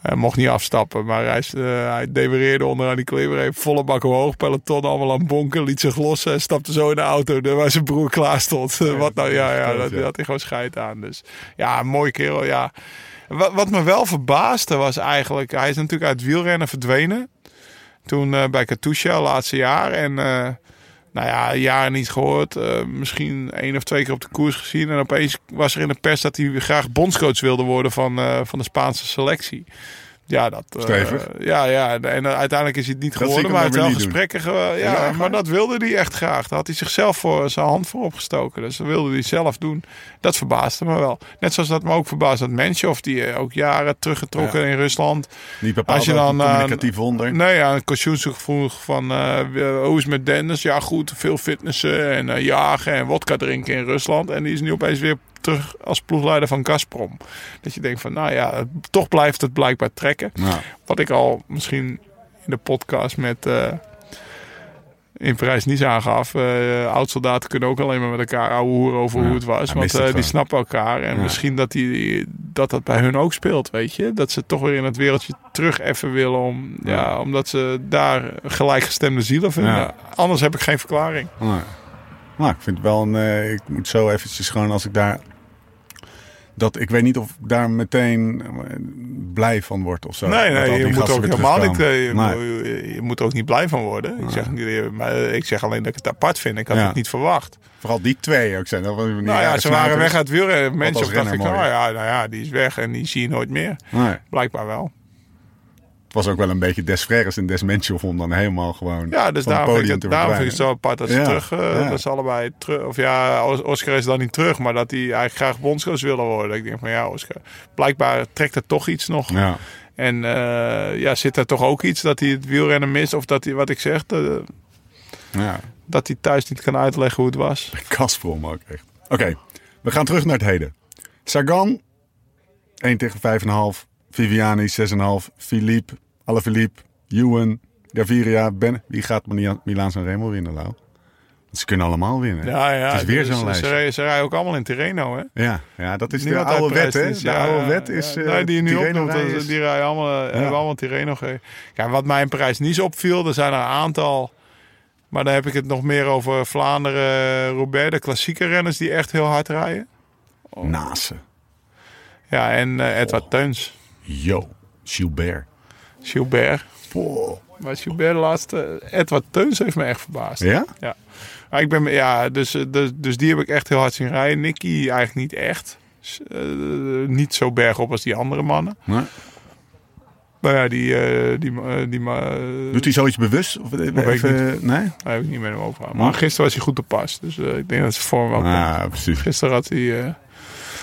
Speaker 3: Hij mocht niet afstappen, maar hij, eh, hij demereerde onderaan die kleber. Volle bak omhoog, peloton allemaal aan bonken, liet zich los en stapte zo in de auto waar zijn broer klaar stond. (laughs) Wat nou, ja, ja, dat, dat had hij gewoon scheid aan. Dus ja, een mooie kerel, ja. Wat, wat me wel verbaasde was eigenlijk, hij is natuurlijk uit wielrennen verdwenen. Toen eh, bij Katusha, laatste jaar. En eh, nou ja, jaren niet gehoord. Eh, misschien één of twee keer op de koers gezien. En opeens was er in de pers dat hij graag bondscoach wilde worden van, eh, van de Spaanse selectie. Ja, dat, eh,
Speaker 1: Stevig.
Speaker 3: ja, ja, en uiteindelijk is hij het niet
Speaker 1: Dat
Speaker 3: geworden. Maar
Speaker 1: weer
Speaker 3: wel gesprekken. ge- ja, maar dat wilde hij echt graag. Daar had hij zichzelf voor zijn hand voor opgestoken. Dus dat wilde hij zelf doen. Dat verbaasde me wel. Net zoals dat me ook verbaasde dat Menschov, die eh, ook jaren teruggetrokken in Rusland.
Speaker 1: Niet bepaald
Speaker 3: Als je dan,
Speaker 1: een
Speaker 3: eh,
Speaker 1: communicatief wonder.
Speaker 3: Nee, ja, een Kosciuszko vroeg van eh, hoe is het met Dennis? Ja, goed, veel fitnessen en jagen en wodka drinken in Rusland. En die is nu opeens weer terug als ploegleider van Gazprom. Dat je denkt van, nou ja, toch blijft het blijkbaar trekken.
Speaker 1: Nou,
Speaker 3: Wat ik al misschien in de podcast met eh, in Parijs niet aangaf. eh oud-soldaten kunnen ook alleen maar met elkaar ouwe hoeren over
Speaker 1: Ja,
Speaker 3: hoe het was. want
Speaker 1: het
Speaker 3: eh, die snappen elkaar. En
Speaker 1: Ja.
Speaker 3: misschien dat, die, dat dat bij hun ook speelt, weet je. Dat ze toch weer in het wereldje terug even willen. Om, ja.
Speaker 1: Ja.
Speaker 3: omdat ze daar gelijkgestemde zielen vinden. Anders heb ik geen verklaring.
Speaker 1: Nou, ik vind het wel een... eh, ik moet zo eventjes gewoon als ik daar... Dat, ik weet niet of ik daar meteen eh, blij van word of zo.
Speaker 3: Nee, nee, je moet ook helemaal niet. eh, Je,
Speaker 1: Nee.
Speaker 3: je, moet er ook niet blij van worden. Ik, zeg, niet, maar ik zeg alleen dat ik het apart vind. Ik had
Speaker 1: Ja.
Speaker 3: het niet verwacht.
Speaker 1: Vooral die twee ook zijn. Dat was niet
Speaker 3: Nou ja, ze waren weg uit wielrennen. Mensen
Speaker 1: als
Speaker 3: dacht ik,
Speaker 1: renner
Speaker 3: nou
Speaker 1: mooi.
Speaker 3: ja, nou ja, die is weg en die zie je nooit meer.
Speaker 1: Nee.
Speaker 3: Blijkbaar wel.
Speaker 1: Het was ook wel een beetje Des Freres en Des Menschov om dan helemaal gewoon
Speaker 3: Ja, dus daarom vind, ik het, daarom vind ik het zo apart dat ze
Speaker 1: Ja,
Speaker 3: terug, eh,
Speaker 1: ja.
Speaker 3: dat ze allebei terug, of ja, Os- Oscar is dan niet terug, maar dat hij eigenlijk graag bondscoach willen worden. Ik denk van ja, Oscar, blijkbaar trekt er toch iets nog.
Speaker 1: Ja.
Speaker 3: En eh, ja, zit er toch ook iets dat hij het wielrennen mist, of dat hij, wat ik zeg, eh,
Speaker 1: ja.
Speaker 3: dat hij thuis niet kan uitleggen hoe het was. (laughs)
Speaker 1: Gazprom ook echt. Oké, we gaan terug naar het heden. Sagan, 1 tegen 5,5. Viviani, 6,5. Philippe, Alaphilippe, Ewan, Gaviria, Ben. Wie gaat Milaan San Remo winnen, Lau? Ze kunnen allemaal winnen.
Speaker 3: Ja, ja.
Speaker 1: Het is weer
Speaker 3: dus
Speaker 1: zo'n lijst.
Speaker 3: Ze, rijden- ze rijden ook allemaal in Tirreno, hè?
Speaker 1: Ja, ja, dat is de
Speaker 3: Niemand
Speaker 1: oude
Speaker 3: uit
Speaker 1: wet, hè? De
Speaker 3: ja,
Speaker 1: oude
Speaker 3: ja,
Speaker 1: wet
Speaker 3: ja.
Speaker 1: is... eh,
Speaker 3: nee, die nu opnoemt,
Speaker 1: is-
Speaker 3: die rijden allemaal, hebben allemaal Tirreno gereden. Ja, wat mij in Parijs-Nice opviel, er zijn er een aantal... Maar dan heb ik het nog meer over Vlaanderen, Roubaix, de klassieke renners die echt heel hard rijden.
Speaker 1: Nase.
Speaker 3: Ja, en eh, Edward Teuns,
Speaker 1: Yo, Gilbert.
Speaker 3: Gilbert.
Speaker 1: Poh.
Speaker 3: Maar Gilbert de laatste, Edward Teuns heeft me echt verbaasd.
Speaker 1: Ja?
Speaker 3: Ja. Maar ik ben, ja, dus, eh, dus, dus die heb ik echt heel hard zien rijden. Nicky eigenlijk niet echt. Eh, niet zo bergop als die andere mannen.
Speaker 1: Nee.
Speaker 3: Maar ja, die... eh, die, eh,
Speaker 1: Doet hij zoiets bewust? Of
Speaker 3: weet ik
Speaker 1: even, nee?
Speaker 3: Daar heb ik niet met hem over.
Speaker 1: Nee?
Speaker 3: Maar gisteren was hij goed te pas. Dus ik denk dat ze vorm wel komt.
Speaker 1: Ah, precies.
Speaker 3: Gisteren had hij...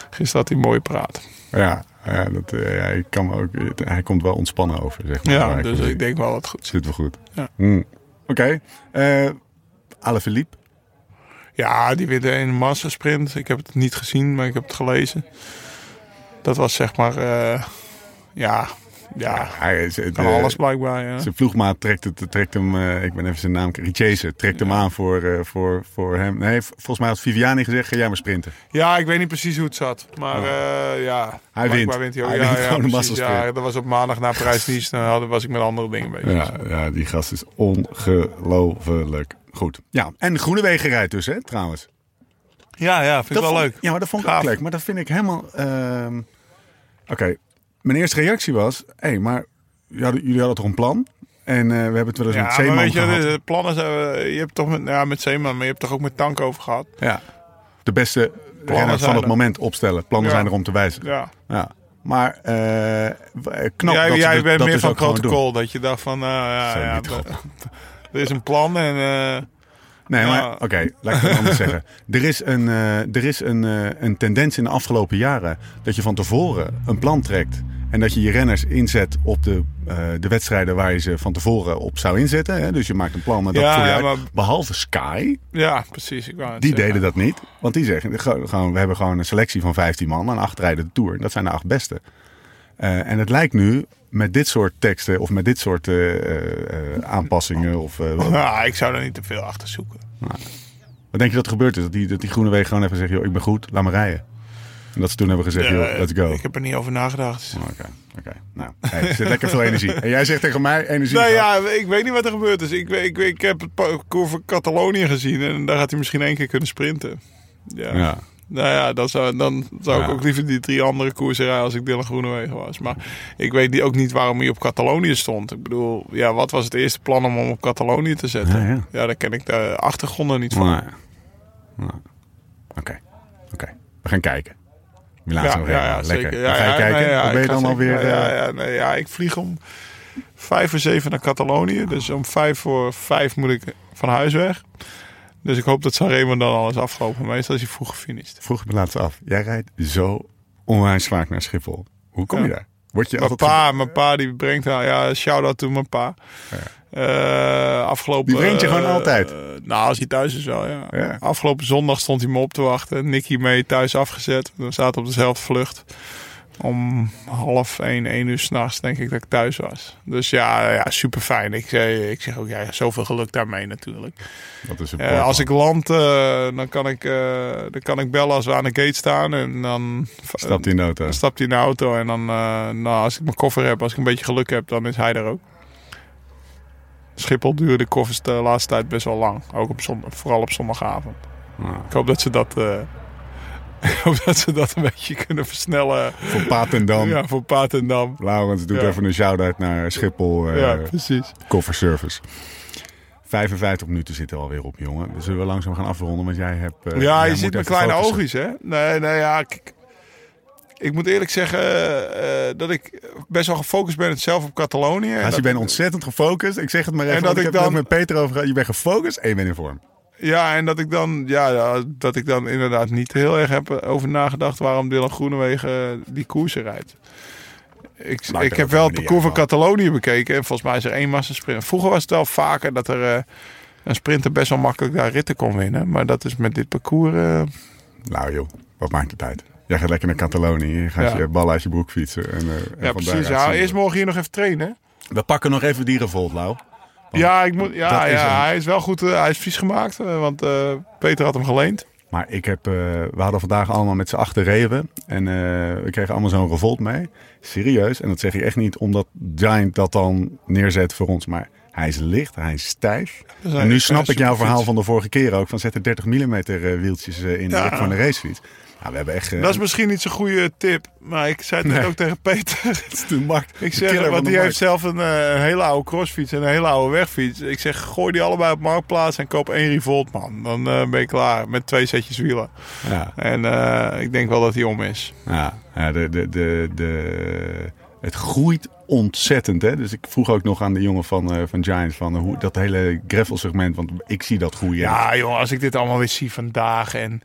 Speaker 3: gisteren had hij mooi praat.
Speaker 1: Ja, ja, dat, eh, ja, ik kan ook, hij komt wel ontspannen over, zeg maar.
Speaker 3: Ja, dus
Speaker 1: ik,
Speaker 3: denk wel wat goed.
Speaker 1: zit wel goed.
Speaker 3: Ja.
Speaker 1: Hm. Oké. eh Alaphilippe.
Speaker 3: Ja, die weer een massasprint. Ik heb het niet gezien, maar ik heb het gelezen. Dat was zeg maar... eh, ja, ja,
Speaker 1: Hij is,
Speaker 3: kan alles blijkbaar. Ja.
Speaker 1: Zijn ploegmaat trekt, het, trekt hem, eh, ik ben even zijn naam, Richese, trekt hem aan voor, eh, voor, voor hem. Nee, volgens mij had Viviani gezegd, ga jij maar sprinten.
Speaker 3: Ja, ik weet niet precies hoe het zat. Maar eh, ja,
Speaker 1: Oh. Hij wint.
Speaker 3: hij ja,
Speaker 1: wint
Speaker 3: ja,
Speaker 1: gewoon massasprint.
Speaker 3: Ja, dat was op maandag na Parijs-Nice. Dan hadden- was ik met andere dingen bezig.
Speaker 1: Ja, ja, die gast is ongelooflijk goed. Ja, en Groenewegen rijdt dus, hè, trouwens.
Speaker 3: Ja, ja, vind ik wel
Speaker 1: vond-
Speaker 3: leuk.
Speaker 1: Ja, maar dat vond ik
Speaker 3: Gaaf.
Speaker 1: ook leuk. Maar dat vind ik helemaal... ehm, Oké, mijn eerste reactie was... Hé, hey, maar jullie hadden, toch een plan? En eh, we hebben het wel eens met
Speaker 3: Ja, maar
Speaker 1: Zeeman
Speaker 3: weet je,
Speaker 1: gehad.
Speaker 3: de plannen zijn, eh, je hebt toch met, ja, met Zeeman, maar je hebt toch ook met Tank over gehad.
Speaker 1: Ja, de beste renner van het
Speaker 3: er.
Speaker 1: moment opstellen. Plannen
Speaker 3: Ja.
Speaker 1: zijn er om te wijzigen.
Speaker 3: Ja.
Speaker 1: Ja. Maar w- knap
Speaker 3: jij
Speaker 1: dat
Speaker 3: jij bent
Speaker 1: dat
Speaker 3: meer
Speaker 1: dus
Speaker 3: van
Speaker 1: doen.
Speaker 3: protocol, dat je dacht van, ja, (laughs) er is een plan en
Speaker 1: Nee, maar oké, laat ik het anders (laughs) zeggen. Er is, een, er is een, een tendens in de afgelopen jaren dat je van tevoren een plan trekt. En dat je je renners inzet op de, eh, de wedstrijden waar je ze van tevoren op zou inzetten. Hè? Dus je maakt een plan met dat
Speaker 3: Ja, ja, maar-
Speaker 1: Behalve Sky,
Speaker 3: ja, precies. Ik wou
Speaker 1: die
Speaker 3: zeggen.
Speaker 1: deden dat niet. Want die zeggen, gewoon- we hebben gewoon een selectie van 15 man en acht rijden de Tour. Dat zijn de acht beste. Eh, en het lijkt nu met dit soort teksten of met dit soort eh, aanpassingen. Of,
Speaker 3: Ja, ik zou er niet te veel achter zoeken.
Speaker 1: Wat denk je dat er gebeurd is? Dat die, dat die Groenewegen gewoon even zeggen, joh, ik ben goed, laat me rijden. En dat ze toen hebben gezegd, joh,
Speaker 3: Eh,
Speaker 1: let's go.
Speaker 3: Ik heb er niet over nagedacht.
Speaker 1: Oké, oké. Nou, hey, er zit lekker veel energie. En jij zegt tegen mij, energie. Gaat-
Speaker 3: ja, ik weet niet wat er gebeurd is. Ik, ik, ik heb het parcours van Catalonië gezien en daar had hij misschien één keer kunnen sprinten. Ja.
Speaker 1: Ja.
Speaker 3: Nou ja, dan zou, dan zou ik
Speaker 1: Ja.
Speaker 3: ook liever die drie andere koersen rijden als ik Dylan Groenewegen was. Maar ik weet die- ook niet waarom hij op Catalonië stond. Ik bedoel, ja, wat was het eerste plan om hem op Catalonië te zetten?
Speaker 1: Ja, ja.
Speaker 3: daar ken ik de achtergronden niet van.
Speaker 1: Nee. Nee. Oké, oké. We gaan kijken. Milaan Remo,
Speaker 3: ja,
Speaker 1: lekker.
Speaker 3: Ja,
Speaker 1: ga je kijken.
Speaker 3: nee,
Speaker 1: ben je dan alweer...
Speaker 3: Ja,
Speaker 1: eh,
Speaker 3: ja, nee, ja, ik vlieg om vijf voor zeven naar Catalonië. Dus om vijf voor vijf moet ik van huis weg. Dus ik hoop dat Sanremo dan al is afgelopen. Meestal is hij vroeg gefinished.
Speaker 1: Vroeg me laatst af. Jij rijdt zo onwijs vaak naar Schiphol. Hoe kom je daar? Word je
Speaker 3: Mijn pa, mijn pa die brengt nou ja, shout-out to mijn pa. Eh, afgelopen,
Speaker 1: Die brengt je gewoon
Speaker 3: eh,
Speaker 1: altijd?
Speaker 3: nou, als hij thuis is wel, ja.
Speaker 1: Ja.
Speaker 3: Afgelopen zondag stond hij me op te wachten. Nicky mee thuis afgezet. We zaten op dezelfde vlucht. Om half één, één uur s'nachts denk ik dat ik thuis was. Dus ja, ja super fijn. Ik, zeg- ik zeg ook, ja, zoveel geluk daarmee natuurlijk.
Speaker 1: Dat is
Speaker 3: Eh, als ik land, eh, dan, kan ik, eh, dan kan ik bellen als we aan de gate staan. En dan
Speaker 1: Stapt hij in de auto.
Speaker 3: stapt hij in de auto en dan, eh, nou, als ik mijn koffer heb, als ik een beetje geluk heb, dan is hij er ook. Schiphol duurde de koffers de laatste tijd best wel lang. Ook op zondag, vooral op zondagavond.
Speaker 1: Ah.
Speaker 3: Ik hoop dat ze dat, (laughs) eh, ik hoop dat, ze dat een beetje kunnen versnellen.
Speaker 1: Voor Patendam.
Speaker 3: Ja, voor Patendam.
Speaker 1: Laurens doet
Speaker 3: Ja.
Speaker 1: even een shout-out naar Schiphol eh
Speaker 3: ja, precies.
Speaker 1: kofferservice. 55 minuten zitten alweer op, jongen. Dus zullen we langzaam gaan afronden, want jij hebt... eh,
Speaker 3: ja,
Speaker 1: jij
Speaker 3: je ziet mijn kleine
Speaker 1: focussen.
Speaker 3: oogjes, hè? Nee, nee, ja. Ik, ik moet eerlijk zeggen eh, dat ik best wel gefocust ben zelf op Catalonië.
Speaker 1: Als
Speaker 3: dat-
Speaker 1: je bent ontzettend gefocust. Ik zeg het maar even,
Speaker 3: En dat
Speaker 1: ik
Speaker 3: ik
Speaker 1: heb
Speaker 3: dan-
Speaker 1: ook met Peter over gehad. Je bent gefocust en je bent in vorm.
Speaker 3: Ja, en dat ik dan, ja, dat ik dan inderdaad niet heel erg heb over nagedacht waarom Dylan Groenewegen die koersen rijdt. Ik,
Speaker 1: Maakt
Speaker 3: ik heb wel het parcours van Catalonië bekeken. En volgens mij is er één massasprint. Vroeger was het wel vaker dat er eh, een sprinter best wel makkelijk daar ritten kon winnen. Maar dat is met dit parcours... eh,
Speaker 1: Nou joh, wat maakt het uit? Jij gaat lekker naar Catalonië. Je gaat
Speaker 3: Ja.
Speaker 1: je ballen uit je broek fietsen. En, eh, en
Speaker 3: ja, precies. Ja, eerst morgen hier nog even trainen.
Speaker 1: We pakken nog even die revolt,
Speaker 3: Ja, ik moet, ja,
Speaker 1: is
Speaker 3: ja
Speaker 1: een-
Speaker 3: hij is wel goed. eh, hij is vies gemaakt. eh, want eh, Peter had hem geleend.
Speaker 1: Maar ik heb, we hadden vandaag allemaal met z'n achter reden. En we kregen allemaal zo'n revolt mee. Serieus. En dat zeg ik echt niet omdat Giant dat dan neerzet voor ons. Maar hij is licht, hij is stijf. En nu snap ik jouw verhaal van de vorige keer ook. Van zet er 30 mm wieltjes in
Speaker 3: Ja.
Speaker 1: direct van de racefiets. Nou, we hebben echt... eh,
Speaker 3: Dat is misschien niet zo'n goede tip. Maar ik zei het net ook tegen Peter. (laughs)
Speaker 1: het is de markt.
Speaker 3: Ik zeg, want die
Speaker 1: markt.
Speaker 3: heeft zelf een, eh, een hele oude crossfiets en een hele oude wegfiets. Ik zeg, gooi die allebei op marktplaats en koop één Revolt, man. Dan eh, ben je klaar met twee setjes wielen.
Speaker 1: Ja.
Speaker 3: En ik denk wel dat hij om is.
Speaker 1: Ja, ja de, de, de, de, het groeit ontzettend. Hè? Dus ik vroeg ook nog aan de jongen van, eh, van Giants van hoe dat hele gravel segment, want ik zie dat groeien.
Speaker 3: Ja, joh, als ik dit allemaal weer zie vandaag en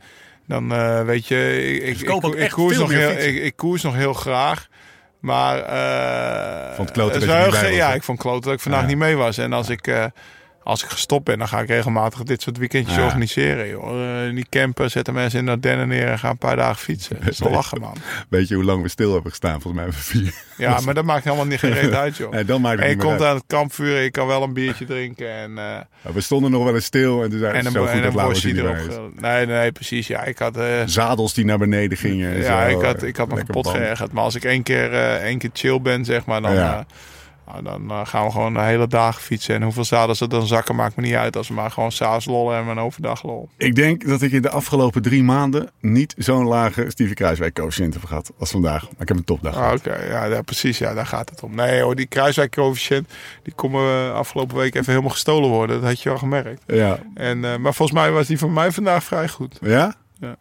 Speaker 3: dan eh, weet je, ik, ik, ik, ik koers nog heel, ik, ik koers nog heel graag. Maar eh,
Speaker 1: Vond het kloten dat je
Speaker 3: Ja, ik vond kloten dat ik vandaag
Speaker 1: Ja.
Speaker 3: niet mee was. En als ik, eh, als ik gestopt ben, dan ga ik regelmatig dit soort weekendjes
Speaker 1: Ja.
Speaker 3: organiseren. Joh. Eh, niet campen, zetten mensen in Ardennen neer en gaan een paar dagen fietsen. Dat is wel (laughs) lachen, man.
Speaker 1: Weet je hoe lang we stil hebben gestaan? Volgens mij vier. (laughs)
Speaker 3: Ja, maar dat maakt helemaal niet geen reet uit, joh. (laughs)
Speaker 1: Nee, dan maakt het
Speaker 3: en je komt
Speaker 1: uit.
Speaker 3: aan het kampvuur, je kan wel een biertje drinken en... eh,
Speaker 1: We stonden nog wel eens stil en toen zei
Speaker 3: en een,
Speaker 1: zo goed
Speaker 3: en
Speaker 1: dat
Speaker 3: een
Speaker 1: er
Speaker 3: erop. Nee, nee, precies. Ja, ik had, eh,
Speaker 1: Zadels die naar beneden gingen. en
Speaker 3: ja,
Speaker 1: zo,
Speaker 3: ik had, ik had me kapot
Speaker 1: band.
Speaker 3: geërgerd. Maar als ik één keer, één keer chill ben, zeg maar, dan,
Speaker 1: Ja.
Speaker 3: Eh, nou, dan eh, gaan we gewoon de hele dag fietsen. En hoeveel zadels er dan zakken, maakt me niet uit. Als we maar gewoon s'avonds lollen en een overdag lol.
Speaker 1: Ik denk dat ik in de afgelopen drie maanden niet zo'n lage Stevie Kruiswijk coëfficiënt heb gehad als vandaag. Maar ik heb een topdag gehad.
Speaker 3: Oké, ja, ja, precies. Ja, daar gaat het om. Nee hoor, die Kruiswijk coëfficiënt, die kon me afgelopen week even helemaal gestolen worden. Dat had je al gemerkt.
Speaker 1: Ja.
Speaker 3: En, eh, maar volgens mij was die van mij vandaag vrij goed.
Speaker 1: Ja?
Speaker 3: Ja.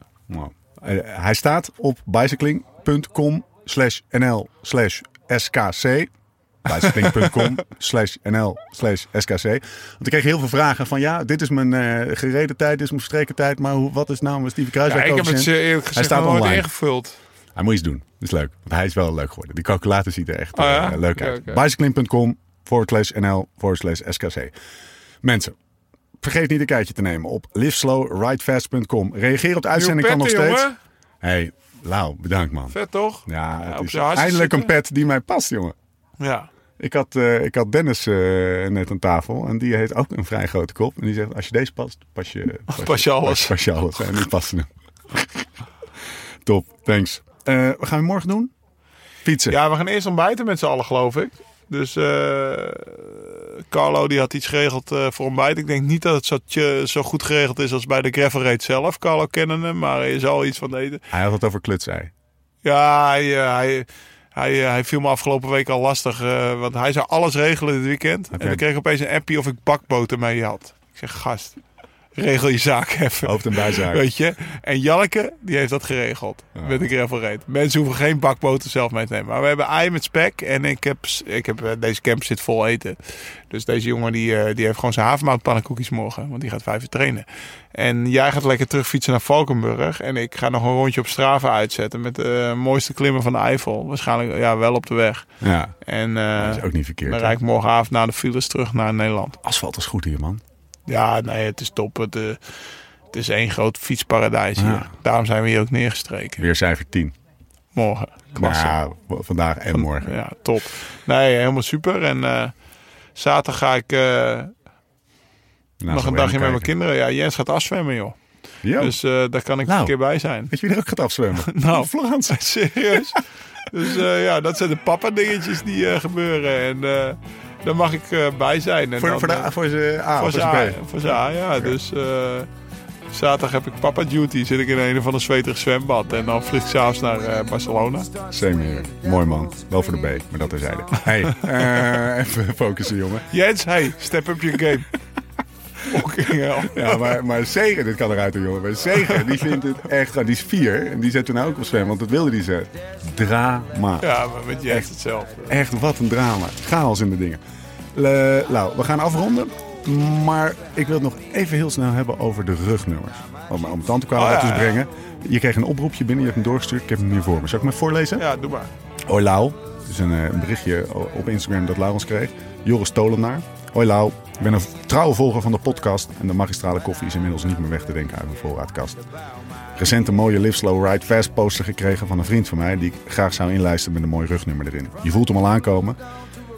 Speaker 1: Eh, hij staat op bicycling.com slash nl slash skc. Bicycling.com slash nl slash skc. Want ik kreeg heel veel vragen van ja, dit is mijn eh, gereden tijd, dit is mijn verstreken tijd. Maar hoe, wat is nou mijn Stevie
Speaker 3: Ja,
Speaker 1: Kruiswijk
Speaker 3: ik heb het
Speaker 1: coëfficiënt?
Speaker 3: eh, eerlijk gezegd
Speaker 1: staat
Speaker 3: nog nooit
Speaker 1: online.
Speaker 3: ingevuld.
Speaker 1: Hij moet iets doen. Dat is leuk. Want hij is wel leuk geworden. Die calculator ziet er echt
Speaker 3: Oh ja?
Speaker 1: eh, leuk uit. Bicycling.com forward slash nl forward slash skc. Mensen, vergeet niet een kijkje te nemen op liveslowridefast.com. Reageer op de uitzending kan nog steeds. Hey, Lau, bedankt man.
Speaker 3: Vet toch?
Speaker 1: Ja, het is eindelijk een pet die mij past, jongen.
Speaker 3: Ja.
Speaker 1: Ik had, eh, ik had Dennis eh, net aan tafel en die heeft ook een vrij grote kop. En die zegt, als je deze past, pas je, (laughs)
Speaker 3: Pas je alles.
Speaker 1: Pas, je alles. En die passen hem. (laughs) Top, thanks. Eh, wat gaan we morgen doen? Fietsen.
Speaker 3: Ja, we gaan eerst ontbijten met z'n allen, geloof ik. Dus Carlo die had iets geregeld voor ontbijt. Ik denk niet dat het zo, tje- zo goed geregeld is als bij de gravel race zelf. Carlo kennen hem, maar hij zal iets van eten.
Speaker 1: Hij had het over klutsei.
Speaker 3: Ja, hij, hij, hij, eh, hij viel me afgelopen week al lastig. eh, want hij zou alles regelen dit weekend. En dan kreeg ik opeens een appie of ik bakboter mee had. Ik zeg, gast, regel je zaak even.
Speaker 1: Hoofd- en bijzaak.
Speaker 3: Weet je? En Janneke, die heeft dat geregeld. Met de gravel race. Mensen hoeven geen bakboter zelf mee te nemen. Maar we hebben ei met spek. En ik heb, ik heb eh, deze camp zit vol eten. Dus deze jongen die, eh, die heeft gewoon zijn havermoutpannenkoekjes morgen. Want die gaat vijf uur trainen. En jij gaat lekker terug fietsen naar Valkenburg. En ik ga nog een rondje op Strava uitzetten. Met de mooiste klimmen van de Eifel. Waarschijnlijk ja, wel op de weg.
Speaker 1: Ja,
Speaker 3: En eh,
Speaker 1: dat is ook niet verkeerd.
Speaker 3: dan rijd ik morgenavond na de files terug naar Nederland.
Speaker 1: Asfalt is goed hier, man.
Speaker 3: Ja, nee, het is top. Het, eh, het is één groot fietsparadijs hier.
Speaker 1: Ja.
Speaker 3: Daarom zijn we hier ook neergestreken.
Speaker 1: Weer cijfer 10.
Speaker 3: Morgen. Klasse.
Speaker 1: Nou, vandaag en morgen.
Speaker 3: Ja, top. Nee, helemaal super. En eh, zaterdag ga ik eh,
Speaker 1: Nou,
Speaker 3: nog een dagje met mijn kinderen. Ja, Jens gaat afzwemmen, joh.
Speaker 1: Jo,
Speaker 3: Dus daar kan ik
Speaker 1: Nou.
Speaker 3: een keer bij zijn.
Speaker 1: weet je wie er ook gaat afzwemmen? (laughs)
Speaker 3: Nou.
Speaker 1: Frans. (laughs)
Speaker 3: Serieus? dus ja, dat zijn de papa dingetjes die gebeuren. En daar mag ik eh, bij zijn. En
Speaker 1: Voor,
Speaker 3: dan,
Speaker 1: voor, de,
Speaker 3: eh,
Speaker 1: voor zijn A
Speaker 3: voor zijn A,
Speaker 1: B?
Speaker 3: voor zijn A, ja. Dus eh, zaterdag heb ik papa duty. Zit ik in een of ander zweterig zwembad. En dan vlieg ik s'avonds naar eh, Barcelona.
Speaker 1: Same hier. Mooi man. Wel voor de B, maar dat terzijde. Hey, eh, (laughs) even focussen jongen.
Speaker 3: Jens, hey, step up your game.
Speaker 1: Ja, maar, maar Zegen, dit kan eruit doen, jongen. Maar Zegen, die vindt het echt... Die is vier en die zet toen ook op zwemmen, want dat wilde die ze. Drama.
Speaker 3: Ja, maar met Jens hetzelfde.
Speaker 1: Echt, wat een drama. Chaos in de dingen. Le, Lau, we gaan afronden. Maar ik wil het nog even heel snel hebben over de rugnummers. Om, om het tandkwaal
Speaker 3: Oh,
Speaker 1: uit te
Speaker 3: ja.
Speaker 1: brengen. Je kreeg een oproepje binnen, je hebt hem doorgestuurd. Ik heb hem hier voor me. Zal ik hem voorlezen?
Speaker 3: Ja, doe maar.
Speaker 1: Hoi Lau. Het is een, eh, een berichtje op Instagram dat Lau ons kreeg. Joris Tolenaar. Hoi Lau. Ik ben een trouwe volger van de podcast. En de magistrale koffie is inmiddels niet meer weg te denken uit mijn voorraadkast. Recent een mooie Live Slow Ride Fast poster gekregen van een vriend van mij. Die ik graag zou inlijsten met een mooi rugnummer erin. Je voelt hem al aankomen.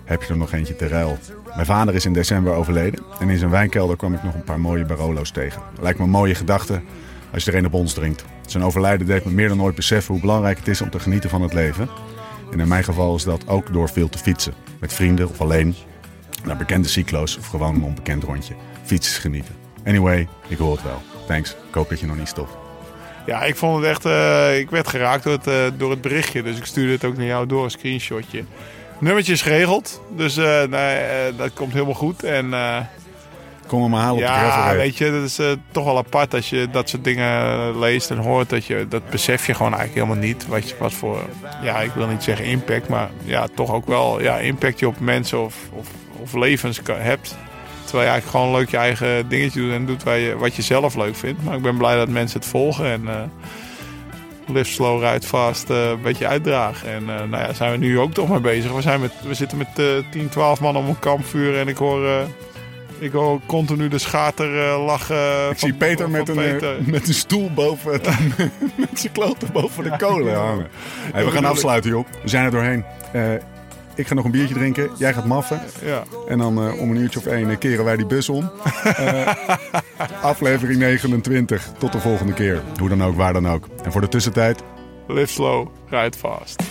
Speaker 1: Heb je er nog eentje te ruil? Mijn vader is in december overleden. En in zijn wijnkelder kwam ik nog een paar mooie Barolo's tegen. Lijkt me mooie gedachte als je er een op ons drinkt. Zijn overlijden deed me meer dan ooit beseffen hoe belangrijk het is om te genieten van het leven. En in mijn geval is dat ook door veel te fietsen. Met vrienden of alleen. Naar bekende cyclo's of gewoon een onbekend rondje. Fietsen genieten. Anyway, ik hoor het wel. Thanks. Ik hoop dat je nog niet stopt.
Speaker 3: Ja, ik vond het echt... eh, ik werd geraakt door het, eh, door het berichtje. Dus ik stuurde het ook naar jou door, een screenshotje. Nummertje is geregeld. Dus eh, nee, dat komt helemaal goed. En
Speaker 1: Kom hem maar halen op de
Speaker 3: ja, weet je, dat is eh, toch wel apart als je dat soort dingen eh, leest en hoort. Dat, je, dat besef je gewoon eigenlijk helemaal niet. Wat, je, wat voor, ja, ik wil niet zeggen impact, maar ja, toch ook wel ja, impact je op mensen of, of, of levens hebt. Terwijl je eigenlijk gewoon leuk je eigen dingetje doet en doet wat je, wat je zelf leuk vindt. Maar ik ben blij dat mensen het volgen en eh live slow, ride fast een beetje uitdragen. En eh, nou ja, zijn we nu ook toch mee bezig. We, zijn met, we zitten met eh 10, 12 man om een kampvuur en ik hoor... ik hoor continu de schater eh, lachen.
Speaker 1: Ik zie Peter met een, eh, met een stoel boven het, (laughs) met zijn kloten boven de kolen hangen. Hey, we gaan afsluiten, joh. We zijn er doorheen. Eh, ik ga nog een biertje drinken. Jij gaat maffen.
Speaker 3: Ja.
Speaker 1: En dan om een uurtje of één keren wij die bus om. Aflevering 29. Tot de volgende keer. Hoe dan ook, waar dan ook. En voor de tussentijd,
Speaker 3: Live slow, ride fast.